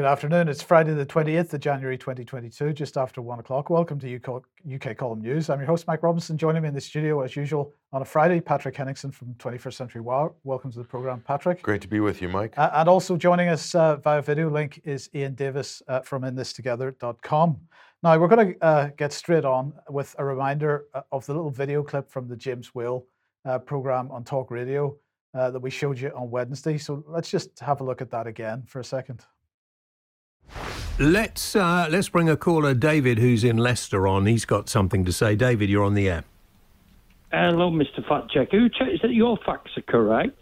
Good afternoon. It's Friday, the 28th of January 2022, just after one o'clock. Welcome to UK Column News. I'm your host, Mike Robinson. Joining me in the studio, as usual, on a Friday, Patrick Henningsen from 21st Century Wire. Welcome to the programme, Patrick. Great to be with you, Mike. Uh, and also joining us uh, via video link is Ian Davis uh, from InThisTogether.com. Now, we're going to uh, get straight on with a reminder uh, of the little video clip from the James Whale uh, programme on Talk Radio that we showed you on Wednesday. So let's just have a look at that again for a second. Let's uh, let's bring a caller, David, who's in Leicester, on. He's got something to say. David, you're on the air. Hello, Mr. Fact Checker. Who checks that your facts are correct?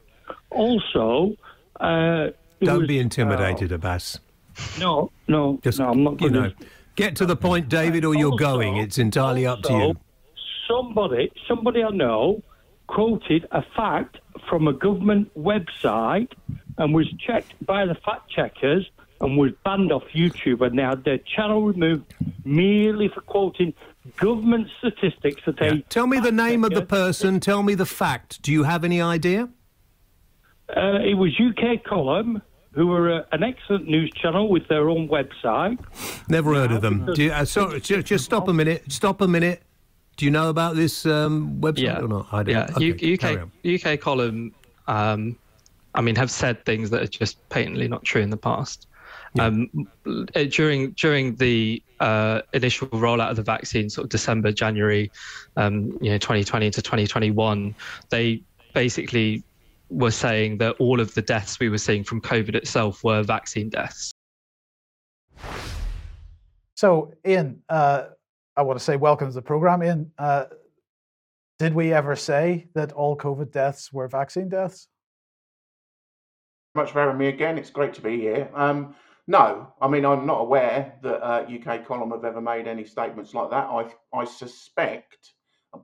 Also, uh, don't was, be intimidated, uh, Abbas. No, no, Just, no. I'm not you going know, get to the point, David, or you're also, going. It's entirely also, up to you. Somebody, somebody I know, quoted a fact from a government website and was checked by the fact checkers and was banned off YouTube and they had their channel removed merely for quoting government statistics that Yeah. they. Tell me the name of the person. Tell me the fact. Do you have any idea? Uh, it was UK Column, who were uh, an excellent news channel with their own website. Never heard of them. Do you, uh, sorry, just, just stop a minute. Stop a minute. Do you know about this um, website Yeah. or not? I don't. Yeah, Okay, U- UK. UK column. Um, I mean, have said things that are just patently not true in the past. Um, uh, during during the uh, initial rollout of the vaccine, sort of December, January, um, you know, 2020 to 2021, they basically were saying that all of the deaths we were seeing from COVID itself were vaccine deaths. So, Ian, uh, I want to say welcome to the program. Ian, uh, did we ever say that all COVID deaths were vaccine deaths? much for having me again. It's great to be here. Um, no, I mean I'm not aware that uh, UK Column have ever made any statements like that. I I suspect,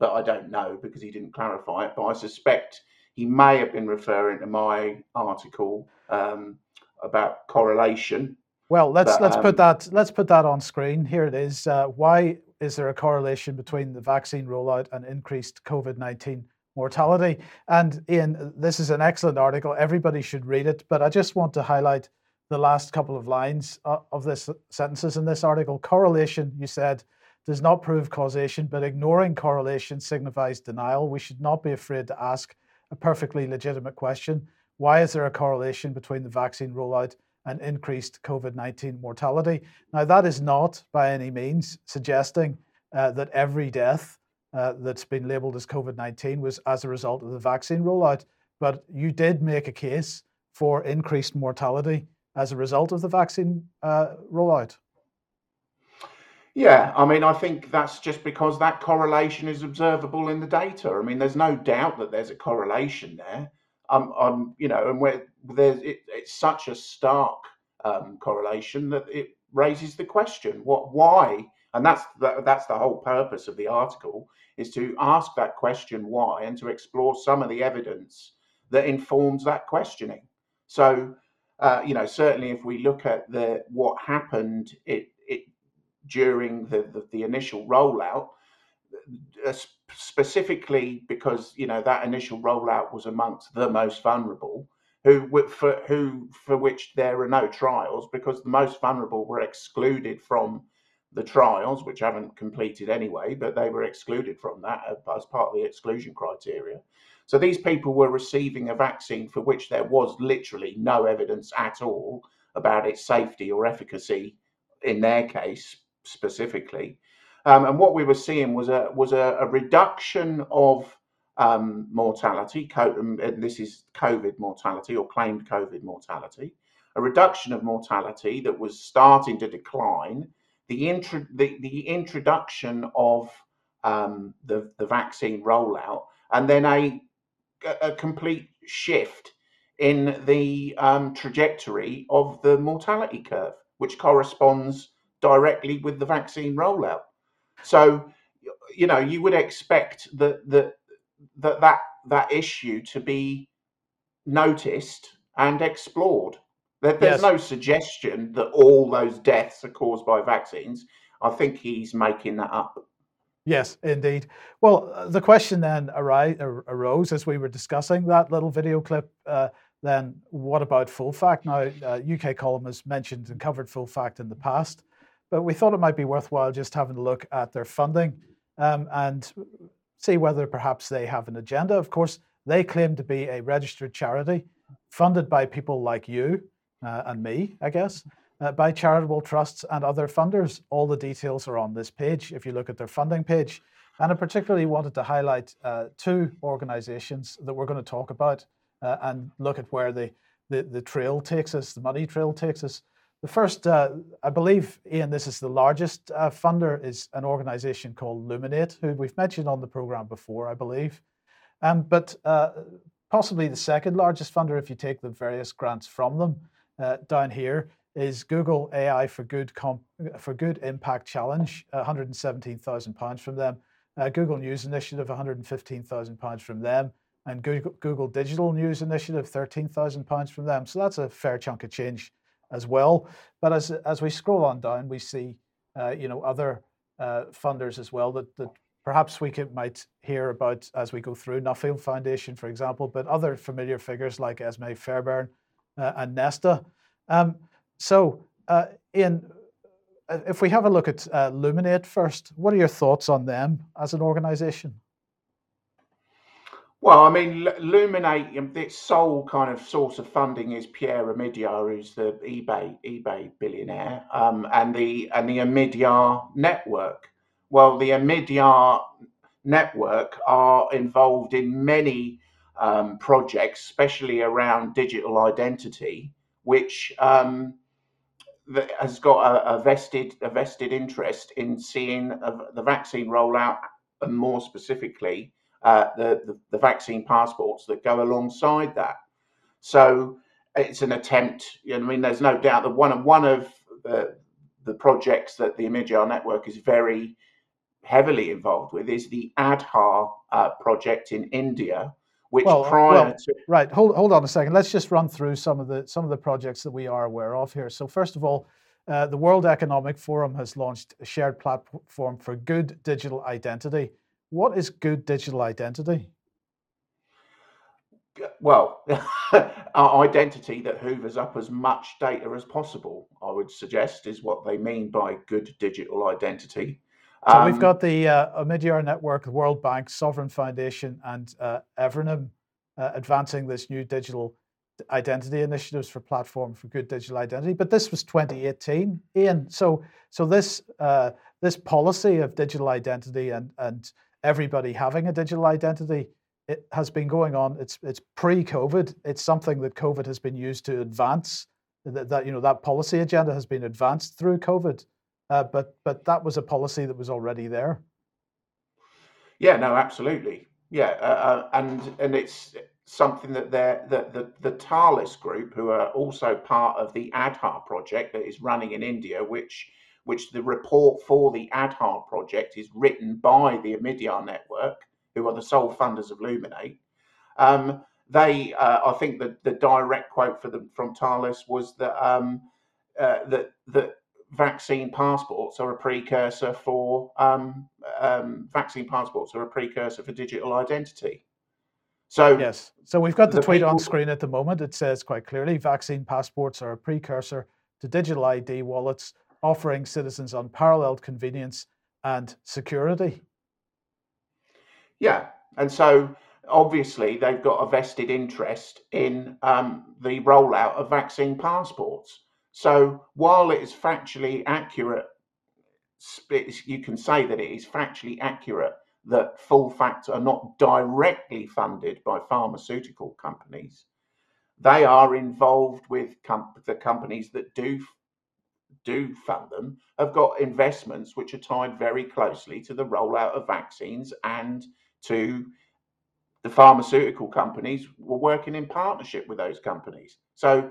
but I don't know because he didn't clarify it. But I suspect he may have been referring to my article um, about correlation. Well, let's But, let's put um, that let's put that on screen. Here it is. Uh, why is there a correlation between the vaccine rollout and increased COVID nineteen mortality? And Ian, this is an excellent article. Everybody should read it. But I just want to highlight the last couple of lines uh, of this sentences in this article. Correlation, you said, does not prove causation, but ignoring correlation signifies denial. We should not be afraid to ask a perfectly legitimate question. Why is there a correlation between the vaccine rollout and increased COVID 19 mortality? Now, that is not by any means suggesting uh, that every death uh, that's been labeled as COVID 19 was as a result of the vaccine rollout, but you did make a case for increased mortality as a result of the vaccine uh, rollout. Yeah, I mean, I think that's just because that correlation is observable in the data. I mean, there's no doubt that there's a correlation there. Um, um, you know, and where there's it, it's such a stark um, correlation that it raises the question: what, why? And that's that's the whole purpose of the article is to ask that question why and to explore some of the evidence that informs that questioning. So, uh, you know, certainly if we look at the what happened, it it during the, the, the initial rollout, uh, specifically because you know that initial rollout was amongst the most vulnerable, who for who for which there are no trials because the most vulnerable were excluded from the trials, which haven't completed anyway, but they were excluded from that uh, as part of the exclusion criteria. So these people were receiving a vaccine for which there was literally no evidence at all about its safety or efficacy in their case specifically. Um, and what we were seeing was a was a, a reduction of um, mortality, um, and this is COVID mortality or claimed COVID mortality, a reduction of mortality that was starting to decline. The, intro- the, the introduction of um, the, the vaccine rollout, and then a, a complete shift in the um, trajectory of the mortality curve, which corresponds directly with the vaccine rollout. So, you know, you would expect that that that that, that issue to be noticed and explored. There, there's Yes. no suggestion that all those deaths are caused by vaccines. I think he's making that up. Yes, indeed. Well, uh, the question then ari- ar- arose as we were discussing that little video clip uh, then what about full fact? Now, uh, UK Column has mentioned and covered full fact in the past, but we thought it might be worthwhile just having a look at their funding um, and see whether perhaps they have an agenda. Of course, they claim to be a registered charity funded by people like you uh, and me, I guess, uh, by charitable trusts and other funders. All the details are on this page if you look at their funding page. And I particularly wanted to highlight uh, two organizations that we're going to talk about uh, and look at where the, the, the trail takes us, the money trail takes us. The first, uh, I believe, Ian, this is the largest uh, funder, is an organization called Luminate, who we've mentioned on the program before, I believe. Um, but uh, possibly the second largest funder, if you take the various grants from them, down here is Google AI for Good Comp- for Good Impact Challenge, 117,000 pounds from them. Uh, Google News Initiative, 115,000 pounds from them and Google, Google Digital News Initiative, £13,000 from them. So that's a fair chunk of change as well. But as, as we scroll on down, we see uh, you know other uh, funders as well that, that perhaps we could, might hear about as we go through Nuffield Foundation, for example, but other familiar figures like Esme Fairbairn uh, and Nesta. Um, so, uh, Ian, uh, if we have a look at uh, Luminate first, what are your thoughts on them as an organisation? Well, I mean, Luminate, um, its sole kind of source of funding is Pierre Omidyar, who's the eBay eBay billionaire, um, and the and the Omidyar network. Well, the Omidyar network are involved in many um, projects, especially around digital identity, which um, has got a, a, vested a vested interest in seeing the vaccine rollout, and more specifically uh, the, the, the vaccine passports that go alongside that. So it's an attempt. You know, I mean, there's no doubt that one of one of the, the projects that the Omidyar network is very heavily involved with is the Aadhaar uh, project in India, which well, prior well, to right. Hold hold on a second. Let's just run through some of the some of the projects that we are aware of here. So first of all. Uh, the World Economic Forum has launched a shared platform for good digital identity. What is good digital identity? Well, our identity that hoovers up as much data as possible, I would suggest, is what they mean by good digital identity. So um, we've got the uh, Omidyar Network, the World Bank, Sovrin Foundation, and uh, uh, advancing this new digital identity initiatives for platform for good digital identity. But this was 2018, Ian. So so this uh, this policy of digital identity and and everybody having a digital identity it has been going on it's it's pre-covid it's something that covid has been used to advance that, that you know that policy agenda has been advanced through covid uh, but but that was a policy that was already there yeah no absolutely yeah uh, uh and and it's something that they're that the, the Thales group who are also part of the Aadhaar project that is running in India which which the report for the Aadhaar project is written by the Omidyar network, who are the sole funders of Luminate. Um, they, uh, I think the, the direct quote for them from Thales was that um, uh, that that vaccine passports are a precursor for um, um, vaccine passports are a precursor for digital identity. So yes, so we've got the, the tweet people... on screen at the moment. It says quite clearly, vaccine passports are a precursor to digital ID wallets offering citizens unparalleled convenience and security. Yeah, and so obviously they've got a vested interest in um, the rollout of vaccine passports. So while it is factually accurate, you can say that it is factually accurate that full facts are not directly funded by pharmaceutical companies. They are involved with com- the companies that do do fund them have got investments which are tied very closely to the rollout of vaccines and to the pharmaceutical companies were working in partnership with those companies. So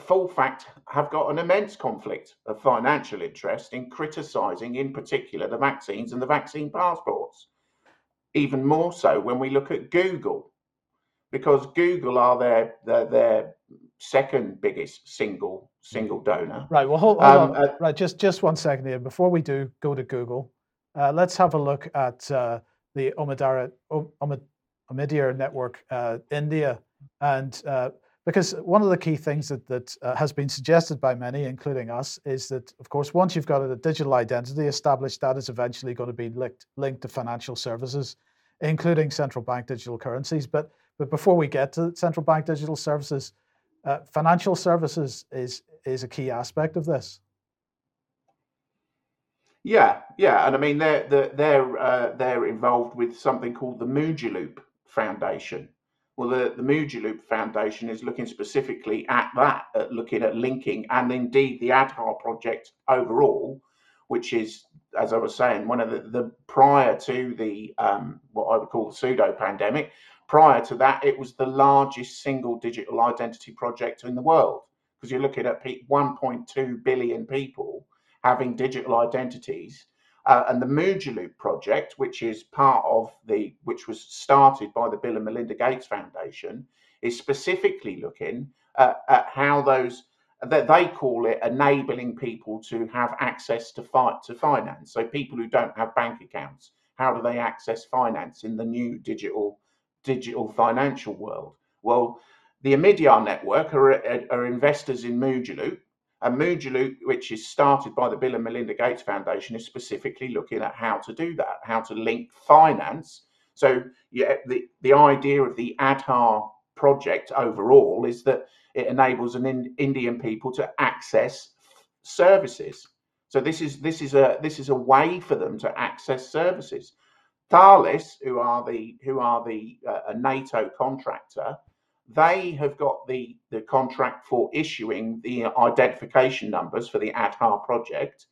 full fact have got an immense conflict of financial interest in criticizing in particular the vaccines and the vaccine passports even more so when we look at google because google are their their, their second biggest single single donor. Right. Well, hold, hold um, on. Uh, right. Just just one second here before we do go to Google. Uh, let's have a look at uh, the Omidyar, Omidyar network, uh, India, and uh, because one of the key things that, that uh, has been suggested by many, including us, is that, of course, once you've got a digital identity established, that is eventually going to be linked, linked to financial services, including central bank digital currencies. But, but before we get to central bank digital services, uh, financial services is, is a key aspect of this. Yeah, yeah, and I mean they're they're they're, uh, they're involved with something called the Loop Foundation, well, the, the Loop Foundation is looking specifically at that, at looking at linking and indeed the Aadhaar project overall, which is, as I was saying, one of the, the prior to the um, what I would call the pseudo pandemic, prior to that, it was the largest single digital identity project in the world. Because you're looking at 1.2 billion people having digital identities uh, and the Loop project, which is part of the, which was started by the Bill and Melinda Gates Foundation, is specifically looking at, at how those that they call it enabling people to have access to fight to finance. So people who don't have bank accounts, how do they access finance in the new digital digital financial world? Well, the Omidyar network are, are investors in Loop. And Loop, which is started by the Bill and Melinda Gates Foundation, is specifically looking at how to do that, how to link finance. So, yeah, the, the idea of the Aadhaar project overall is that it enables an in, Indian people to access services. So this is this is a this is a way for them to access services. Thales, who are the who are the uh, a NATO contractor, they have got the, the contract for issuing the identification numbers for the Aadhaar project.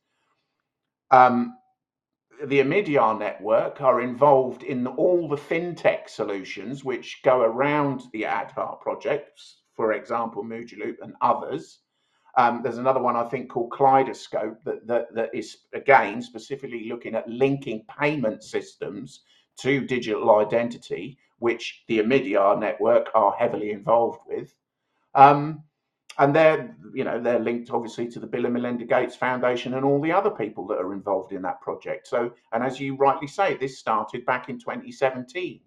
Um, the Omidyar network are involved in all the fintech solutions which go around the Aadhaar projects, for example, Loop and others. Um, there's another one I think called Kaleidoscope that, that, that is again specifically looking at linking payment systems to digital identity which the Omidyar network are heavily involved with. Um, and they're, you know, they're linked obviously to the Bill and Melinda Gates Foundation and all the other people that are involved in that project. So, and as you rightly say, this started back in 2017.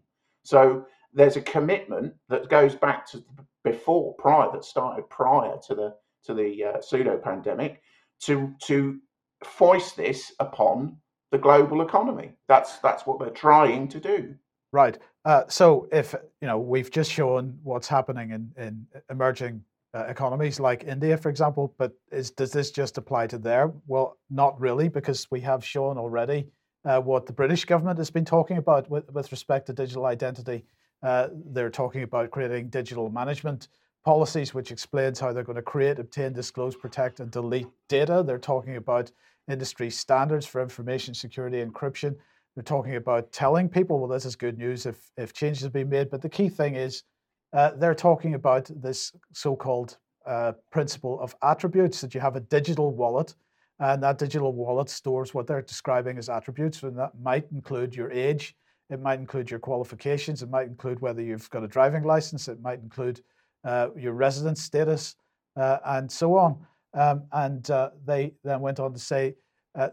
So there's a commitment that goes back to before, prior, that started prior to the to the uh, pseudo pandemic, to to foist this upon the global economy. That's that's what they're trying to do. Right. Uh, so if you know we've just shown what's happening in in emerging uh, economies like India, for example, but is does this just apply to there? Well, not really, because we have shown already uh, what the British government has been talking about with, with respect to digital identity. Uh, they're talking about creating digital management policies, which explains how they're going to create, obtain, disclose, protect, and delete data. They're talking about industry standards for information security encryption. They're talking about telling people, well, this is good news if, if changes have been made. But the key thing is uh, they're talking about this so called uh, principle of attributes that you have a digital wallet, and that digital wallet stores what they're describing as attributes. And that might include your age, it might include your qualifications, it might include whether you've got a driving license, it might include uh, your residence status, uh, and so on. Um, and uh, they then went on to say uh,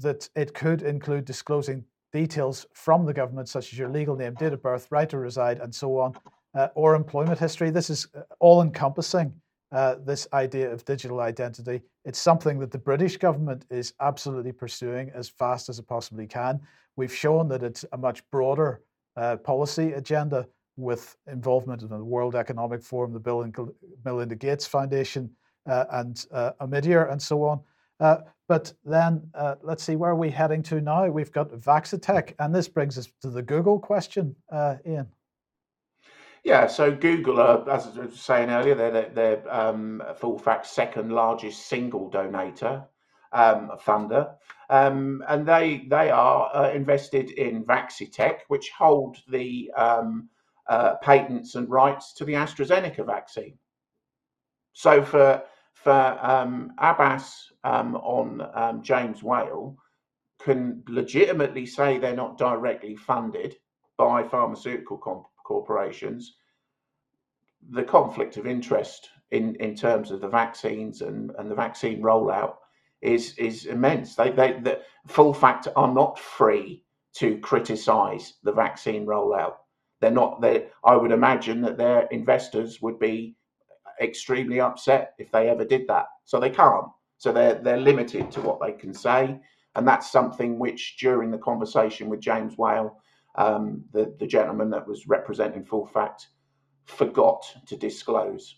that it could include disclosing details from the government, such as your legal name, date of birth, right to reside, and so on, uh, or employment history. This is uh, all encompassing. Uh, this idea of digital identity. It's something that the British government is absolutely pursuing as fast as it possibly can. We've shown that it's a much broader uh, policy agenda with involvement in the World Economic Forum, the Bill and Melinda Gates Foundation, uh, and uh, Omidyar, and so on. Uh, but then uh, let's see, where are we heading to now? We've got Vaccitech, and this brings us to the Google question, uh, Ian. Yeah, so Google, are, as I was saying earlier, they're, they're um, full fact second largest single donator, um, funder, um, and they they are uh, invested in Vaccitech, which hold the um, uh, patents and rights to the AstraZeneca vaccine. So for for um, Abbas um, on um, James Whale can legitimately say they're not directly funded by pharmaceutical comp- corporations. The conflict of interest in, in terms of the vaccines and, and the vaccine rollout is is immense. They, they the full fact are not free to criticise the vaccine rollout. They're not. They I would imagine that their investors would be extremely upset if they ever did that. So they can't. So they're they're limited to what they can say, and that's something which during the conversation with James Whale, um, the the gentleman that was representing Full Fact, forgot to disclose.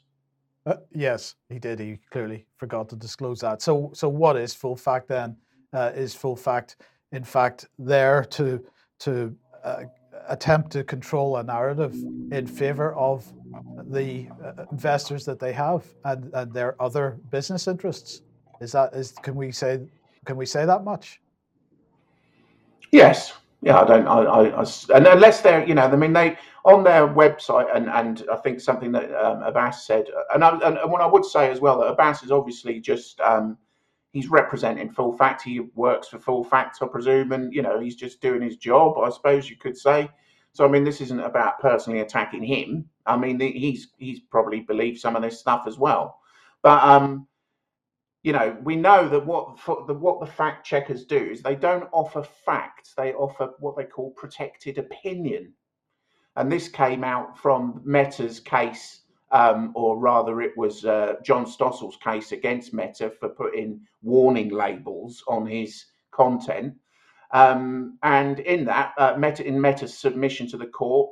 Uh, yes, he did. He clearly forgot to disclose that. So, so what is full fact then? Uh, is full fact, in fact, there to to uh, attempt to control a narrative in favor of the uh, investors that they have and, and their other business interests? Is that is can we say can we say that much? Yes. Yeah, I don't. I, I, I and unless they're, you know, I mean, they on their website, and and I think something that um, Abbas said, and, I, and what I would say as well that Abbas is obviously just um, he's representing Full Fact. He works for Full Fact, I presume, and you know, he's just doing his job, I suppose you could say. So I mean, this isn't about personally attacking him. I mean, he's he's probably believed some of this stuff as well, but um, you know, we know that what the, what the fact checkers do is they don't offer facts; they offer what they call protected opinion, and this came out from Meta's case, um, or rather, it was uh, John Stossel's case against Meta for putting warning labels on his content. Um, and in that, uh, Meta in Meta's submission to the court,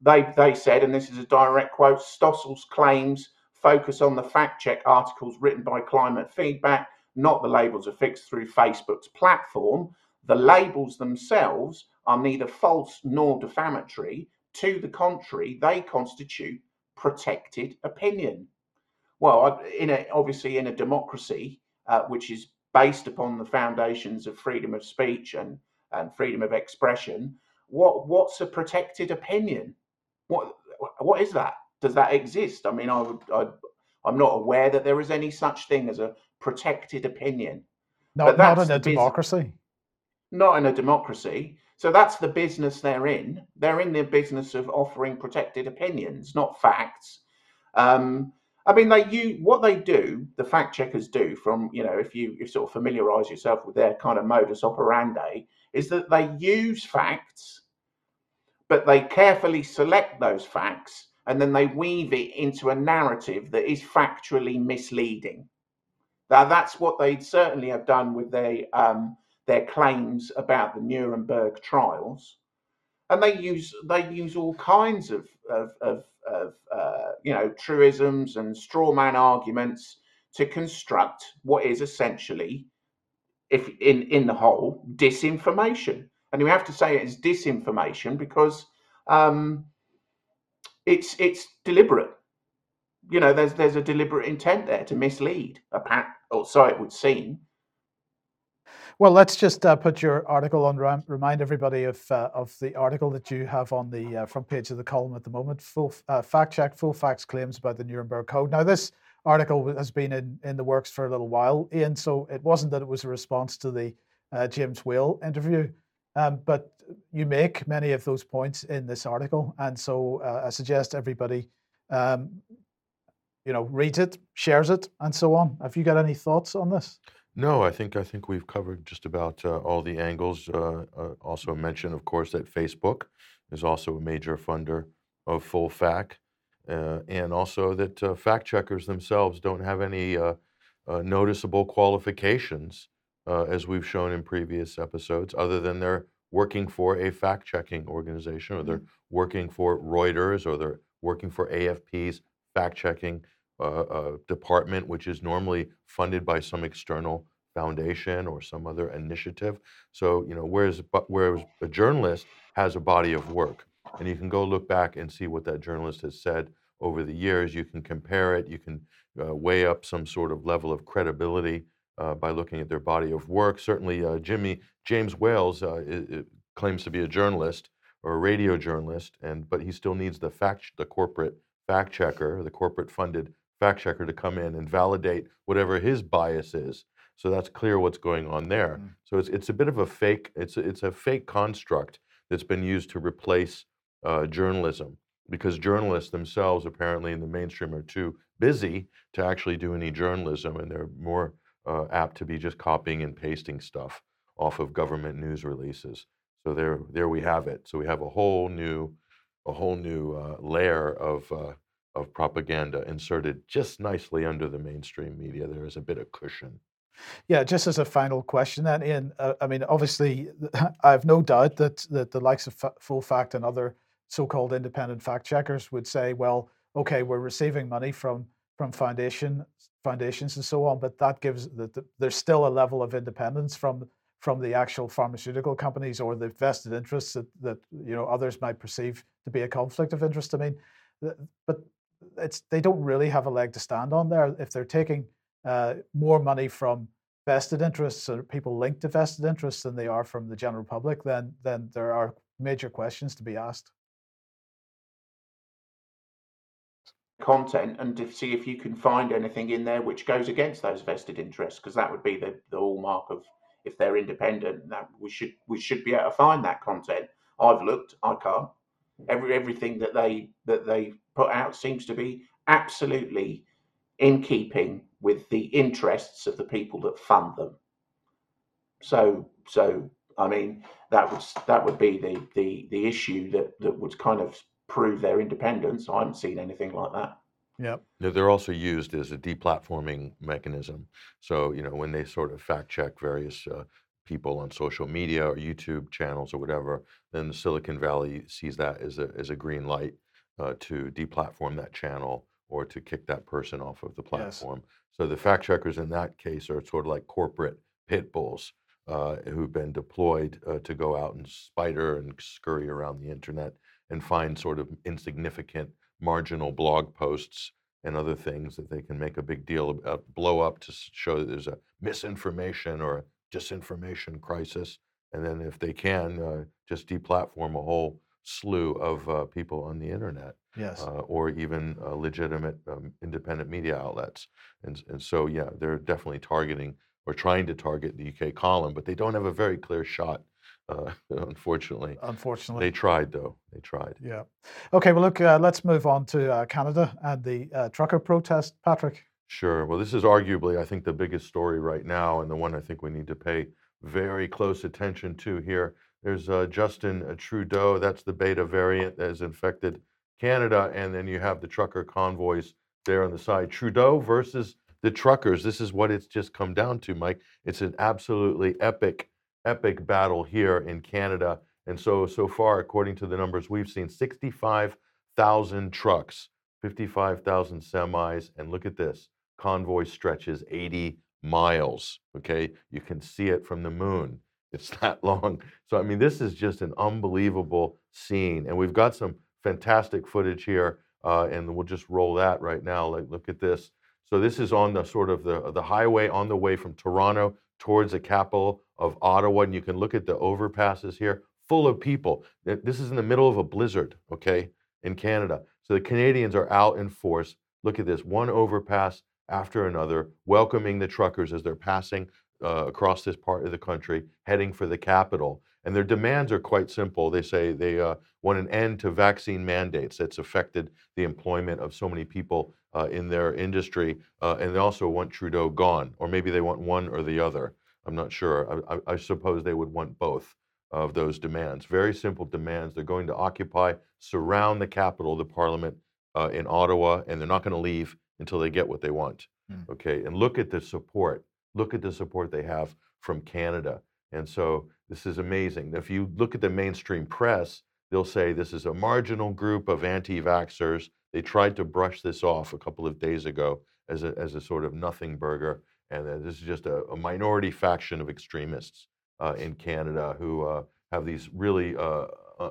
they they said, and this is a direct quote: Stossel's claims focus on the fact check articles written by Climate Feedback, not the labels affixed through Facebook's platform. The labels themselves are neither false nor defamatory. To the contrary, they constitute protected opinion. Well, in a, obviously, in a democracy, uh, which is based upon the foundations of freedom of speech and, and freedom of expression, what what's a protected opinion? What what is that? does that exist? I mean, I would, I, am not aware that there is any such thing as a protected opinion. No, not in a democracy. Not in a democracy. So that's the business they're in. They're in the business of offering protected opinions, not facts. Um, I mean, they use what they do. The fact checkers do, from you know, if you, you sort of familiarise yourself with their kind of modus operandi, is that they use facts, but they carefully select those facts and then they weave it into a narrative that is factually misleading. Now, that's what they certainly have done with the um, their claims about the Nuremberg trials, and they use they use all kinds of of, of, of uh, you know truisms and straw man arguments to construct what is essentially, if in in the whole, disinformation. And we have to say it's disinformation because um, it's it's deliberate. You know, there's there's a deliberate intent there to mislead. A or so it would seem. Well, let's just uh, put your article on. Remind everybody of uh, of the article that you have on the uh, front page of the column at the moment. Full uh, fact check, full facts claims about the Nuremberg Code. Now, this article has been in, in the works for a little while, Ian. So it wasn't that it was a response to the uh, James Whale interview. Um, but you make many of those points in this article, and so uh, I suggest everybody, um, you know, reads it, shares it, and so on. Have you got any thoughts on this? No, I think I think we've covered just about uh, all the angles. Uh, uh also mention, of course, that Facebook is also a major funder of Full Fact, uh, and also that uh, fact checkers themselves don't have any noticeable qualifications uh, as we've shown in previous episodes, other than they're working for a fact checking organization or they're mm-hmm. working for Reuters or they're working for AFP's fact checking uh, department, which is normally funded by some external foundation or some other initiative. So, you know, whereas, whereas a journalist has a body of work, and you can go look back and see what that journalist has said over the years. You can compare it, you can uh, weigh up some sort of level of credibility uh, by looking at their body of work. Certainly, uh, Jimmy James Wales uh, claims to be a journalist or a radio journalist, and but he still needs the fact the corporate fact checker, the corporate funded fact checker, to come in and validate whatever his bias is. So that's clear what's going on there. Mm. So it's it's a bit of a fake it's a, it's a fake construct that's been used to replace uh, journalism because journalists themselves apparently in the mainstream are too busy to actually do any journalism and they're more uh, apt to be just copying and pasting stuff off of government news releases. So there, there we have it. So we have a whole new, a whole new uh, layer of uh, of propaganda inserted just nicely under the mainstream media. There is a bit of cushion. Yeah, just as a final question, then, Ian. Uh, I mean, obviously, I have no doubt that that the likes of F- Full Fact and other so-called independent fact checkers would say, well, okay, we're receiving money from from foundation foundations and so on, but that gives that the, there's still a level of independence from from the actual pharmaceutical companies or the vested interests that, that you know others might perceive to be a conflict of interest. I mean, but it's they don't really have a leg to stand on there if they're taking uh, more money from vested interests or people linked to vested interests than they are from the general public. Then then there are major questions to be asked. content and to see if you can find anything in there which goes against those vested interests because that would be the, the hallmark of if they're independent that we should we should be able to find that content i've looked i can't every everything that they that they put out seems to be absolutely in keeping with the interests of the people that fund them so so i mean that would that would be the the the issue that that would kind of prove their independence. I haven't seen anything like that. Yep. They're also used as a deplatforming mechanism. So, you know, when they sort of fact check various uh, people on social media or YouTube channels or whatever, then the Silicon Valley sees that as a, as a green light uh, to deplatform that channel or to kick that person off of the platform. Yes. So the fact checkers in that case are sort of like corporate pit bulls uh, who've been deployed uh, to go out and spider and scurry around the internet and find sort of insignificant marginal blog posts and other things that they can make a big deal about, blow up to show that there's a misinformation or a disinformation crisis. And then, if they can, uh, just deplatform a whole slew of uh, people on the internet. Yes. Uh, or even uh, legitimate um, independent media outlets. And, and so, yeah, they're definitely targeting or trying to target the UK column, but they don't have a very clear shot uh, unfortunately. Unfortunately. They tried, though. They tried. Yeah. Okay, well, look, uh, let's move on to uh, Canada and the uh, trucker protest. Patrick. Sure. Well, this is arguably, I think, the biggest story right now, and the one I think we need to pay very close attention to here. There's uh, Justin uh, Trudeau. That's the beta variant that has infected Canada. And then you have the trucker convoys there on the side. Trudeau versus the truckers. This is what it's just come down to, Mike. It's an absolutely epic epic battle here in Canada. And so, so far, according to the numbers we've seen, 65,000 trucks, 55,000 semis, and look at this convoy stretches 80 miles. Okay, you can see it from the moon. It's that long. So, I mean, this is just an unbelievable scene. And we've got some fantastic footage here, uh, and we'll just roll that right now. Like, look at this. So, this is on the sort of the, the highway on the way from Toronto towards the capital of Ottawa, and you can look at the overpasses here, full of people. This is in the middle of a blizzard, okay, in Canada. So the Canadians are out in force. Look at this one overpass after another, welcoming the truckers as they're passing uh, across this part of the country, heading for the capital. And their demands are quite simple. They say they uh, want an end to vaccine mandates that's affected the employment of so many people uh, in their industry. Uh, and they also want Trudeau gone, or maybe they want one or the other. I'm not sure. I, I, I suppose they would want both of those demands. Very simple demands. They're going to occupy, surround the capital, the parliament uh, in Ottawa, and they're not going to leave until they get what they want. Mm. Okay, and look at the support. Look at the support they have from Canada. And so this is amazing. If you look at the mainstream press, they'll say this is a marginal group of anti vaxxers. They tried to brush this off a couple of days ago as a, as a sort of nothing burger. And this is just a, a minority faction of extremists uh, in Canada who uh, have these really uh,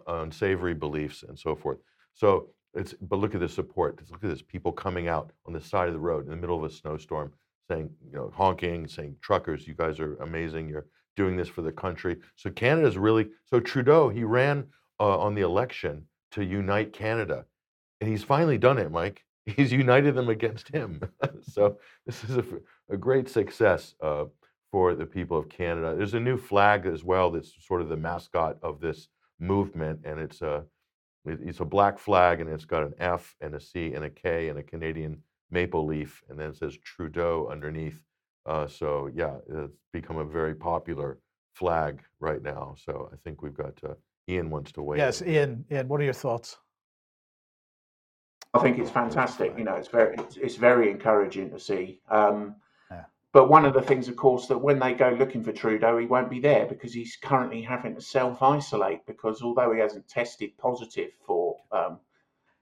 unsavory beliefs and so forth. So it's, but look at the support. Look at this people coming out on the side of the road in the middle of a snowstorm saying, you know, honking, saying, truckers, you guys are amazing. You're doing this for the country. So Canada's really, so Trudeau, he ran uh, on the election to unite Canada. And he's finally done it, Mike. He's united them against him. so this is a, a great success uh, for the people of Canada. There's a new flag as well that's sort of the mascot of this movement, and it's a it's a black flag, and it's got an F and a C and a K and a Canadian maple leaf, and then it says Trudeau underneath. Uh, so yeah, it's become a very popular flag right now. So I think we've got uh, Ian wants to weigh. Yes, in. Ian. Ian, what are your thoughts? I think it's fantastic. You know, it's very it's, it's very encouraging to see. Um, Yeah. But one of the things, of course, that when they go looking for Trudeau, he won't be there because he's currently having to self isolate because although he hasn't tested positive for um,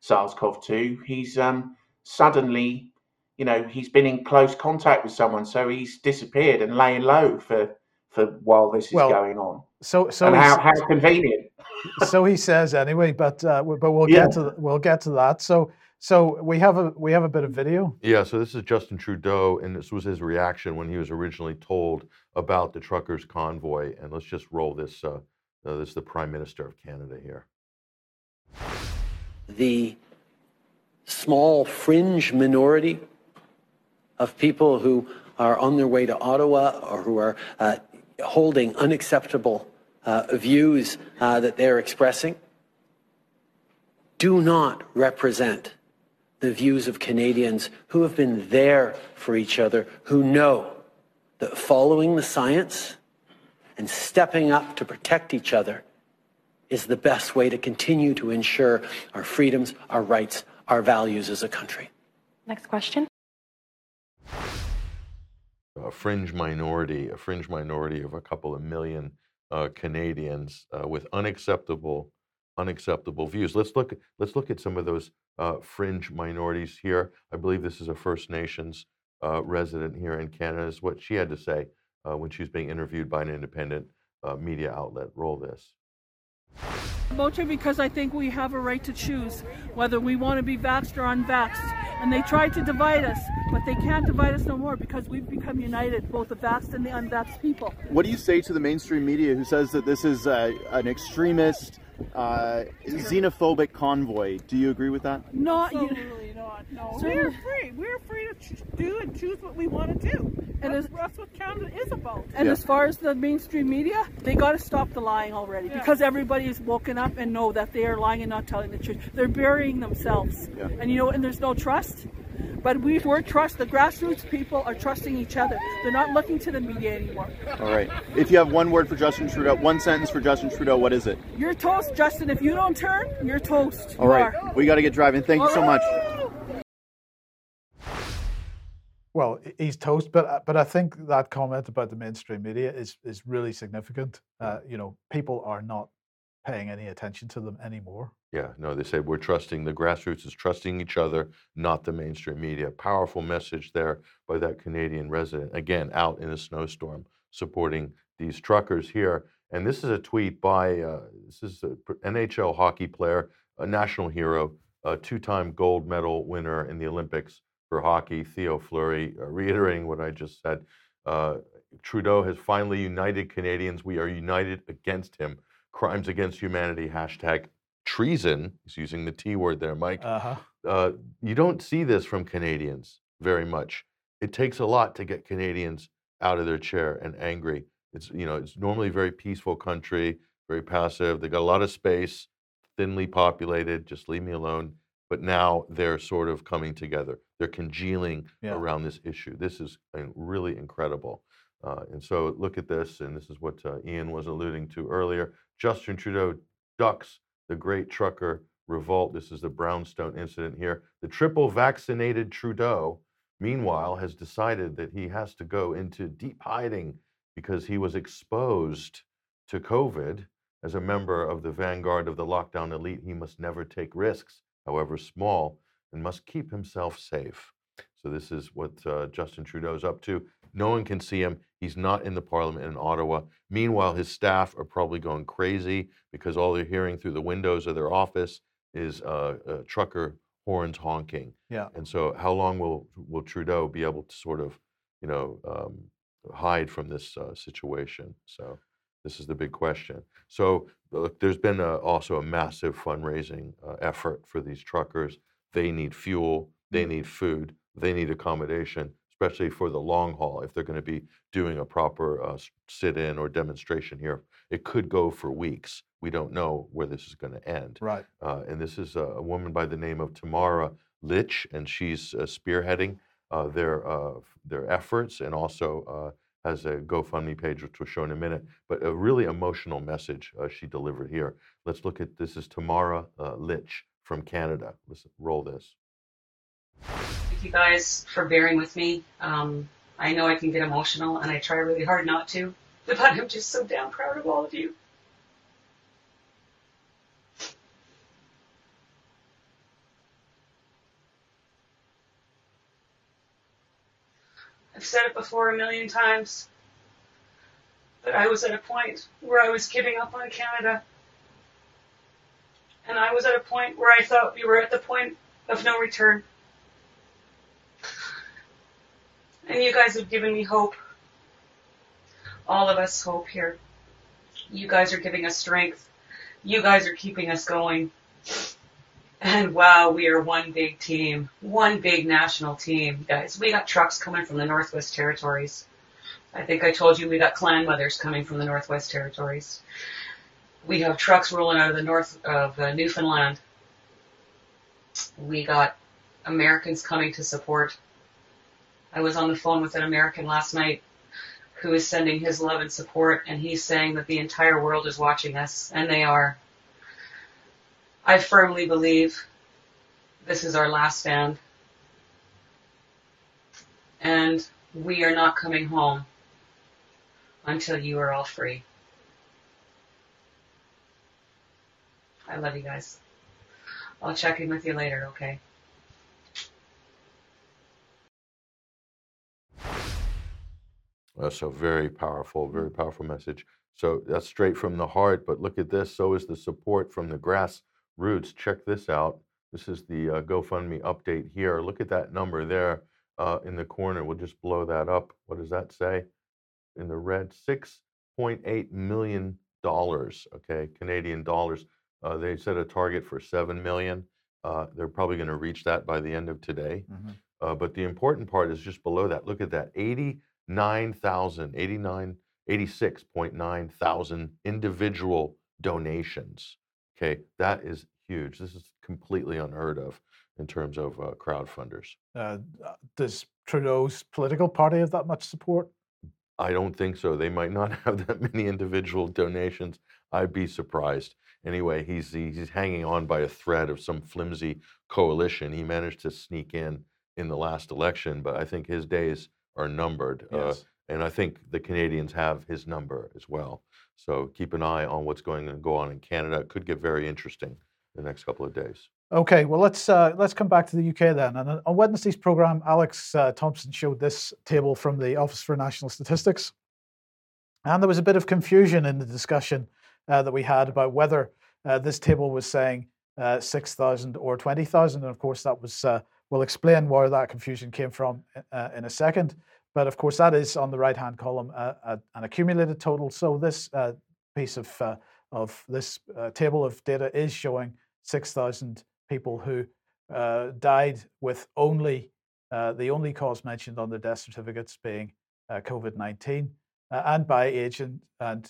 SARS-CoV-2, he's um, suddenly, you know, he's been in close contact with someone, so he's disappeared and laying low for for while this is Well, going on. So, so and how, how convenient. so he says anyway, but uh, but we'll Yeah. get to we'll get to that. So so we have a we have a bit of video. Yeah, so this is Justin Trudeau, and this was his reaction when he was originally told about the truckers' convoy. And let's just roll this. Uh, uh, this is the Prime Minister of Canada here. the small fringe minority of people who are on their way to Ottawa or who are uh, holding unacceptable uh, views uh, that they're expressing do not represent the views of Canadians who have been there for each other, who know that following the science and stepping up to protect each other is the best way to continue to ensure our freedoms, our rights, our values as a country. Next question. a fringe minority, a fringe minority of a couple of million uh, Canadians uh, with unacceptable, unacceptable views. Let's look. Let's look at some of those uh, fringe minorities here. I believe this is a First Nations uh, resident here in Canada. Is what she had to say uh, when she was being interviewed by an independent uh, media outlet. Roll this. Vote because I think we have a right to choose whether we want to be vaxxed or unvaxxed. And they tried to divide us, but they can't divide us no more because we've become united, both the vaxxed and the unvaxxed people. What do you say to the mainstream media who says that this is uh, an extremist, uh, xenophobic convoy? Do you agree with that? Not Absolutely not. No, So- we're free. We're free to ch- do and choose what we want to do. And That's, as- that's what Canada is about. And Yeah. as far as the mainstream media, they got to stop the lying already Yeah. because everybody is woken up and know that they are lying and not telling the truth. They're burying themselves. Yeah. And you know, and there's no trust. But we, we're trust. The grassroots people are trusting each other. They're not looking to the media anymore. All right. If you have one word for Justin Trudeau, one sentence for Justin Trudeau, what is it? You're toast, Justin. If you don't turn, you're toast. All You right. are. We got to get driving. Thank you so much. Well, he's toast, but uh, but I think that comment about the mainstream media is is really significant. Uh, you know, people are not paying any attention to them anymore. Yeah, no, they say we're trusting the grassroots is trusting each other, not the mainstream media. Powerful message there by that Canadian resident, again, out in a snowstorm, supporting these truckers here. And this is a tweet by uh, this is a pr- NHL hockey player, a national hero, a two-time gold medal winner in the Olympics for hockey, Theo Fleury, uh, reiterating what I just said. Uh, Trudeau has finally united Canadians. We are united against him. Crimes against humanity, hashtag treason. He's using the T word there, Mike. Uh huh. Uh, you don't see this from Canadians very much. It takes a lot to get Canadians out of their chair and angry. It's you know it's normally a very peaceful country, very passive. They got a lot of space, thinly populated. Just leave me alone. But now they're sort of coming together. They're congealing Yeah. around this issue. This is uh, really incredible. Uh, and so look at this, and this is what uh, Ian was alluding to earlier. Justin Trudeau ducks the great trucker revolt. This is the Brownstone Institute here. The triple vaccinated Trudeau, meanwhile, has decided that he has to go into deep hiding because he was exposed to COVID. As a member of the vanguard of the lockdown elite, he must never take risks, however small, and must keep himself safe. So, this is what uh, Justin is up to. No one can see him. He's not in the parliament in Ottawa. Meanwhile, his staff are probably going crazy because all they're hearing through the windows of their office is uh, uh, trucker horns honking. Yeah. And so, how long will will Trudeau be able to sort of, you know, um, hide from this uh, situation? So, this is the big question. So, look, there's been a, also a massive fundraising uh, effort for these truckers. They need fuel. They need food. They need accommodation, especially for the long haul. If they're going to be doing a proper uh, sit-in or demonstration here, it could go for weeks. We don't know where this is going to end. Right. Uh, and this is a, a woman by the name of Tamara Lich, and she's uh, spearheading uh, their uh, their efforts, and also uh, has a GoFundMe page, which we'll show in a minute. But a really emotional message uh, she delivered here. Let's look at this. Is Tamara uh, Lich from Canada. Let's roll this. Thank you guys for bearing with me. Um, I know I can get emotional, and I try really hard not to, but I'm just so damn proud of all of you. I've said it before a million times, but I was at a point where I was giving up on Canada. And I was at a point where I thought we were at the point of no return. And you guys have given me hope. All of us hope here. You guys are giving us strength. You guys are keeping us going. And wow, we are one big team, one big national team, guys. We got trucks coming from the Northwest Territories. I think I told you we got clan mothers coming from the Northwest Territories. We have trucks rolling out of the north of uh, Newfoundland. We got Americans coming to support. I was on the phone with an American last night who is sending his love and support, and he's saying that the entire world is watching us, and they are. I firmly believe this is our last stand. And we are not coming home until you are all free. I love you guys. I'll check in with you later, okay? That's a very powerful, very powerful message. So that's straight from the heart. But look at this. So is the support from the grassroots. Check this out. This is the uh, GoFundMe update here. Look at that number there uh, in the corner. We'll just blow that up. What does that say? In the red, $6.8 million, okay, Canadian dollars. Uh, they set a target for 7 million. Uh, they're probably going to reach that by the end of today. Mhm. Uh, but the important part is just below that. Look at that 89,000, 89, 86.9 thousand individual donations. Okay, that is huge. This is completely unheard of in terms of uh, crowdfunders. Uh, uh, does Trudeau's political party have that much support? I don't think so. They might not have that many individual donations. I'd be surprised. Anyway, he's he's hanging on by a thread of some flimsy coalition. He managed to sneak in in the last election, but I think his days are numbered. Uh, Yes. and I think the Canadians have his number as well. So keep an eye on what's going to go on in Canada. It could get very interesting in the next couple of days. Okay, well let's uh, let's come back to the UK then. And uh, on Wednesday's program, Alex uh, Thompson showed this table from the Office for National Statistics, and there was a bit of confusion in the discussion uh, that we had about whether uh, this table was saying uh, six thousand or twenty thousand. And of course, that was we'll explain where that confusion came from in a second. But of course, that is on the right-hand column uh, uh, an accumulated total. So this uh, piece of uh, of this uh, table of data is showing six thousand people who uh, died with only the only cause mentioned on their death certificates being COVID 19 uh, and by age and, and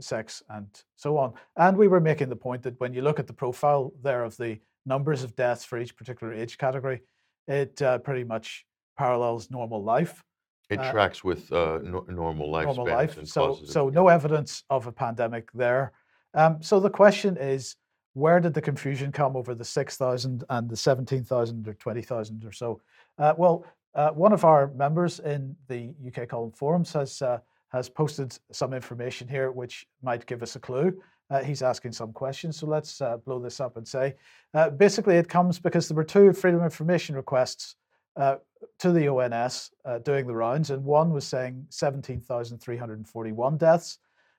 sex and so on. And we were making the point that when you look at the profile there of the numbers of deaths for each particular age category, it pretty much parallels normal life. It Uh, tracks with uh, no, normal lifespans normal life. So, so no evidence of a pandemic there. Um, so the question is, where did the confusion come over the 6,000 and the 17,000 or 20,000 or so? Uh, well, uh, one of our members in the UK Column Forums has uh, has posted some information here which might give us a clue. Uh, he's asking some questions, so let's uh, blow this up and say, uh, basically, it comes because there were two Freedom of Information requests uh, to the ONS uh, doing the rounds, and one was saying 17,341 deaths,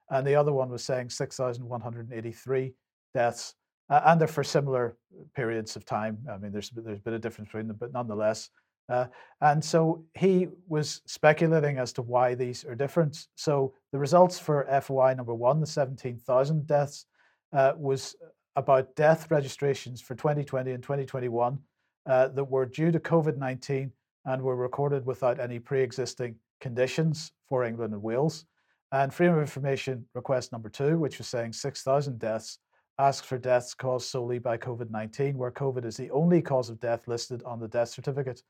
and the other one was saying 6,183 deaths, uh, and they're for similar periods of time. I mean, there's there's a bit of difference between them, but nonetheless. Uh, and so he was speculating as to why these are different. So the results for FOI number one, the 17,000 deaths, uh, was about death registrations for 2020 and 2021 uh, that were due to COVID 19 and were recorded without any pre existing conditions for England and Wales. And Freedom of Information request number two, which was saying 6,000 deaths, asked for deaths caused solely by COVID 19, where COVID is the only cause of death listed on the death certificate.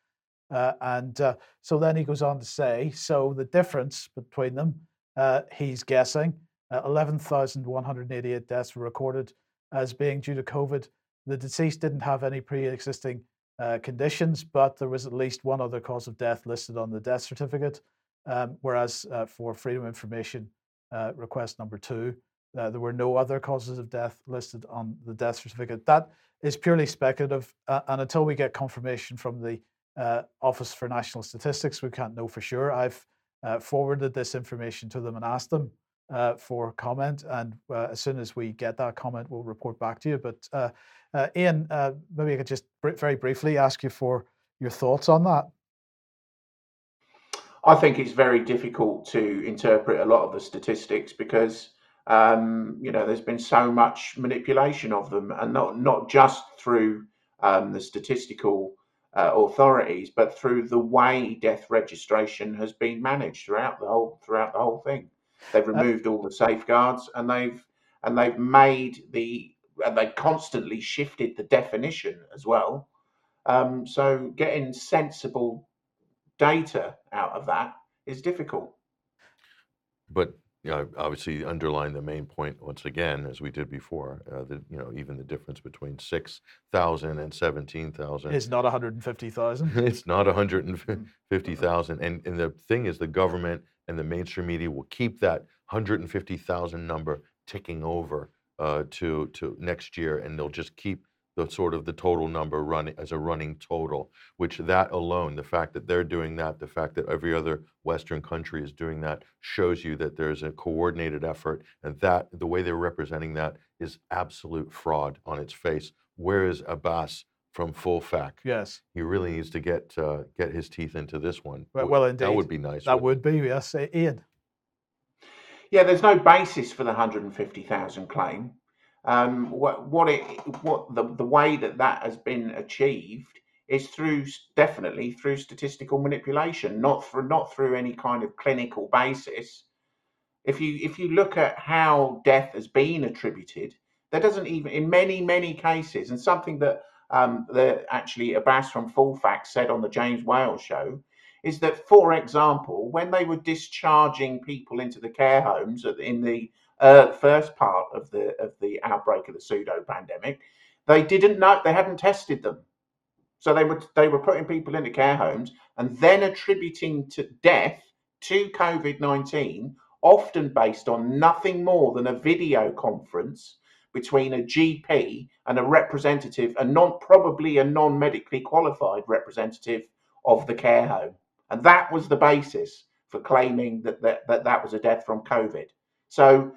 Uh, and uh, so then he goes on to say so the difference between them, uh, he's guessing uh, 11,188 deaths were recorded as being due to COVID The deceased didn't have any pre-existing uh, conditions, but there was at least one other cause of death listed on the death certificate. Um, whereas uh, for Freedom Information uh, request number two, uh, there were no other causes of death listed on the death certificate. That is purely speculative, uh, and until we get confirmation from the Office for National Statistics, we can't know for sure. I've forwarded this information to them and asked them uh, for comment, and uh, as soon as we get that comment, we'll report back to you. But Ian, maybe I could just very briefly ask you for your thoughts on that. I think it's very difficult to interpret a lot of the statistics because um, you know, there's been so much manipulation of them, and not not just through um, the statistical uh, authorities, but through the way death registration has been managed throughout the whole throughout the whole thing. They've uh removed all the safeguards, and they've and they've made the and they constantly shifted the definition as well. Um, so getting sensible data out of that is difficult. But you know, obviously underline the main point once again, as we did before, uh, that, you know, even the difference between 6,000 and 17,000. It's not 150,000. it's not 150,000. And, and the thing is, the government and the mainstream media will keep that 150,000 number ticking over uh, to, to next year, and they'll just keep the sort of the total number running as a running total, which that alone, the fact that they're doing that, the fact that every other Western country is doing that, shows you that there's a coordinated effort, and that the way they're representing that is absolute fraud on its face. Where is Abbas from Full Fact? Yes, he really needs to get uh, get his teeth into this one. Well, well indeed, that would be nice. That would be yes, Ian. Yeah, there's no basis for the 150,000 claim. Um, what what it what the the way that that has been achieved is through definitely through statistical manipulation, not through not through any kind of clinical basis. If you if you look at how death has been attributed, there doesn't even in many many cases, and something that um, that actually Abbas from Full Fact said on the James Whale show is that, for example, when they were discharging people into the care homes in the uh, first part of the of the outbreak of the pseudo pandemic, they didn't know they hadn't tested them, so they were they were putting people into care homes and then attributing to death to COVID nineteen, often based on nothing more than a video conference between a GP and a representative, a non probably a non medically qualified representative of the care home, and that was the basis for claiming that that, that, that was a death from COVID. So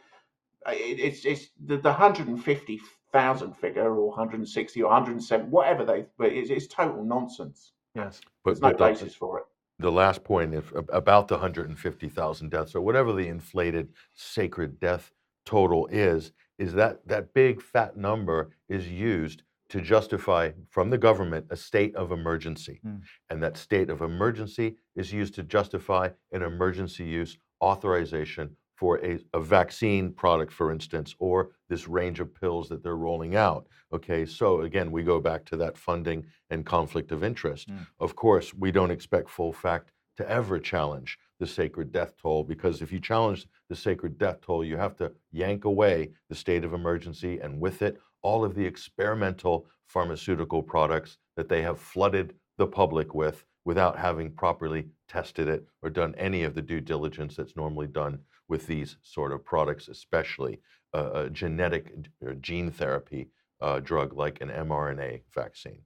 it's it's the, the 150,000 figure or 160 or 107, whatever they, but it's, it's total nonsense. Yes, but there's no basis for it. The last point, if about the 150,000 deaths or whatever the inflated sacred death total is, is that that big fat number is used to justify from the government a state of emergency. Mm. And that state of emergency is used to justify an emergency use authorization for a, a, vaccine product, for instance, or this range of pills that they're rolling out. Okay, so again, we go back to that funding and conflict of interest. Mm. Of course, we don't expect full fact to ever challenge the sacred death toll because if you challenge the sacred death toll, you have to yank away the state of emergency and with it, all of the experimental pharmaceutical products that they have flooded the public with without having properly tested it or done any of the due diligence that's normally done with these sort of products, especially uh, a genetic or gene therapy uh, drug like an mRNA vaccine.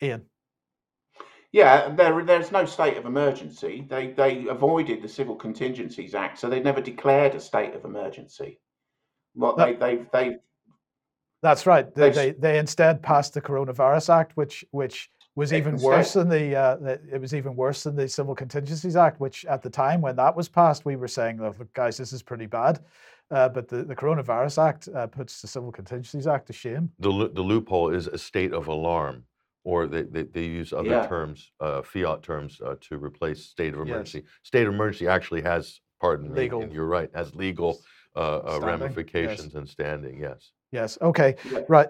Ian. Yeah, there, there's no state of emergency. They they avoided the Civil Contingencies Act, so they never declared a state of emergency. What they they they. That's right. They, they they instead passed the Coronavirus Act, which which was even worse than the, uh, it was even worse than the Civil Contingencies Act, which at the time when that was passed, we were saying, "Look, guys, this is pretty bad." Uh, but the, the Coronavirus Act uh, puts the Civil Contingencies Act to shame. The the loophole is a state of alarm, or they they, they use other yeah. terms, uh, fiat terms, uh, to replace state of emergency. Yes. State of emergency actually has, pardon legal. me, and you're right, has legal uh, ramifications yes. and standing. Yes. Yes. Okay. Right.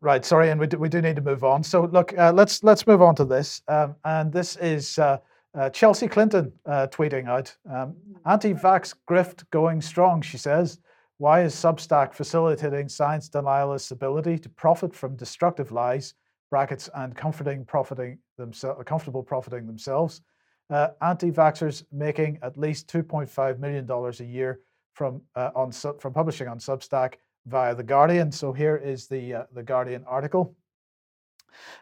Right, sorry, and we do, we do need to move on. So look, uh, let's let's move on to this, um, and this is uh, uh, Chelsea Clinton uh, tweeting out: um, "Anti-vax grift going strong," she says. Why is Substack facilitating science denialists' ability to profit from destructive lies, brackets, and comforting profiting themselves, comfortable profiting themselves? Uh, anti-vaxxers making at least 2.5 million dollars a year from uh, on from publishing on Substack via the Guardian. So here is the uh, the Guardian article.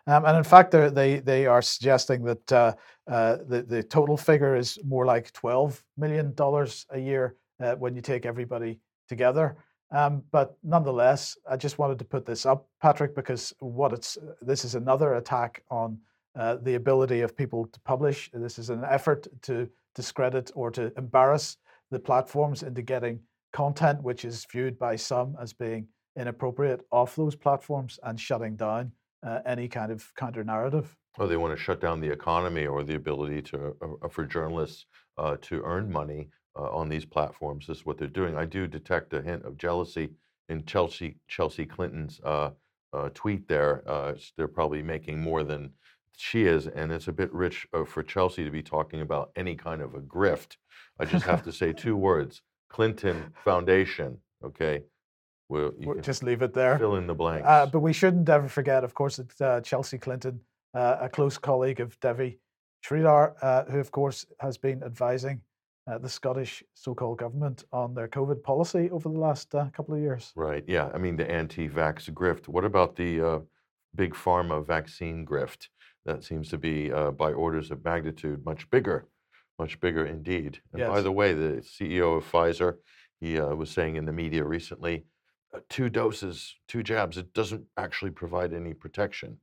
Um, and in fact, they they are suggesting that uh, uh, the the total figure is more like twelve million dollars a year uh, when you take everybody together. Um, but nonetheless, I just wanted to put this up, Patrick, because what it's this is another attack on uh, the ability of people to publish. This is an effort to discredit or to embarrass the platforms into getting content which is viewed by some as being inappropriate off those platforms and shutting down uh, any kind of counter narrative. Oh, they want to shut down the economy or the ability to uh, uh, for journalists uh, to earn money uh, on these platforms. This is what they're doing. I do detect a hint of jealousy in Chelsea Chelsea Clinton's uh, tweet. There, they're probably making more than she is, and it's a bit rich for Chelsea to be talking about any kind of a grift. I just have to say two words: Clinton Foundation. Okay, We'll, we'll just leave it there. Fill in the blanks. Uh, but we shouldn't ever forget, of course, that uh, Chelsea Clinton, uh, a close colleague of Devi Sridhar, uh, who, of course, has been advising uh, the Scottish so-called government on their COVID policy over the last uh, couple of years. Right. Yeah. I mean, the anti-vax grift. What about the big pharma vaccine grift? That seems to be, by orders of magnitude, much bigger, much bigger indeed. And yes. by the way, the CEO of Pfizer, he was saying in the media recently uh, two doses, two jabs, it doesn't actually provide any protection.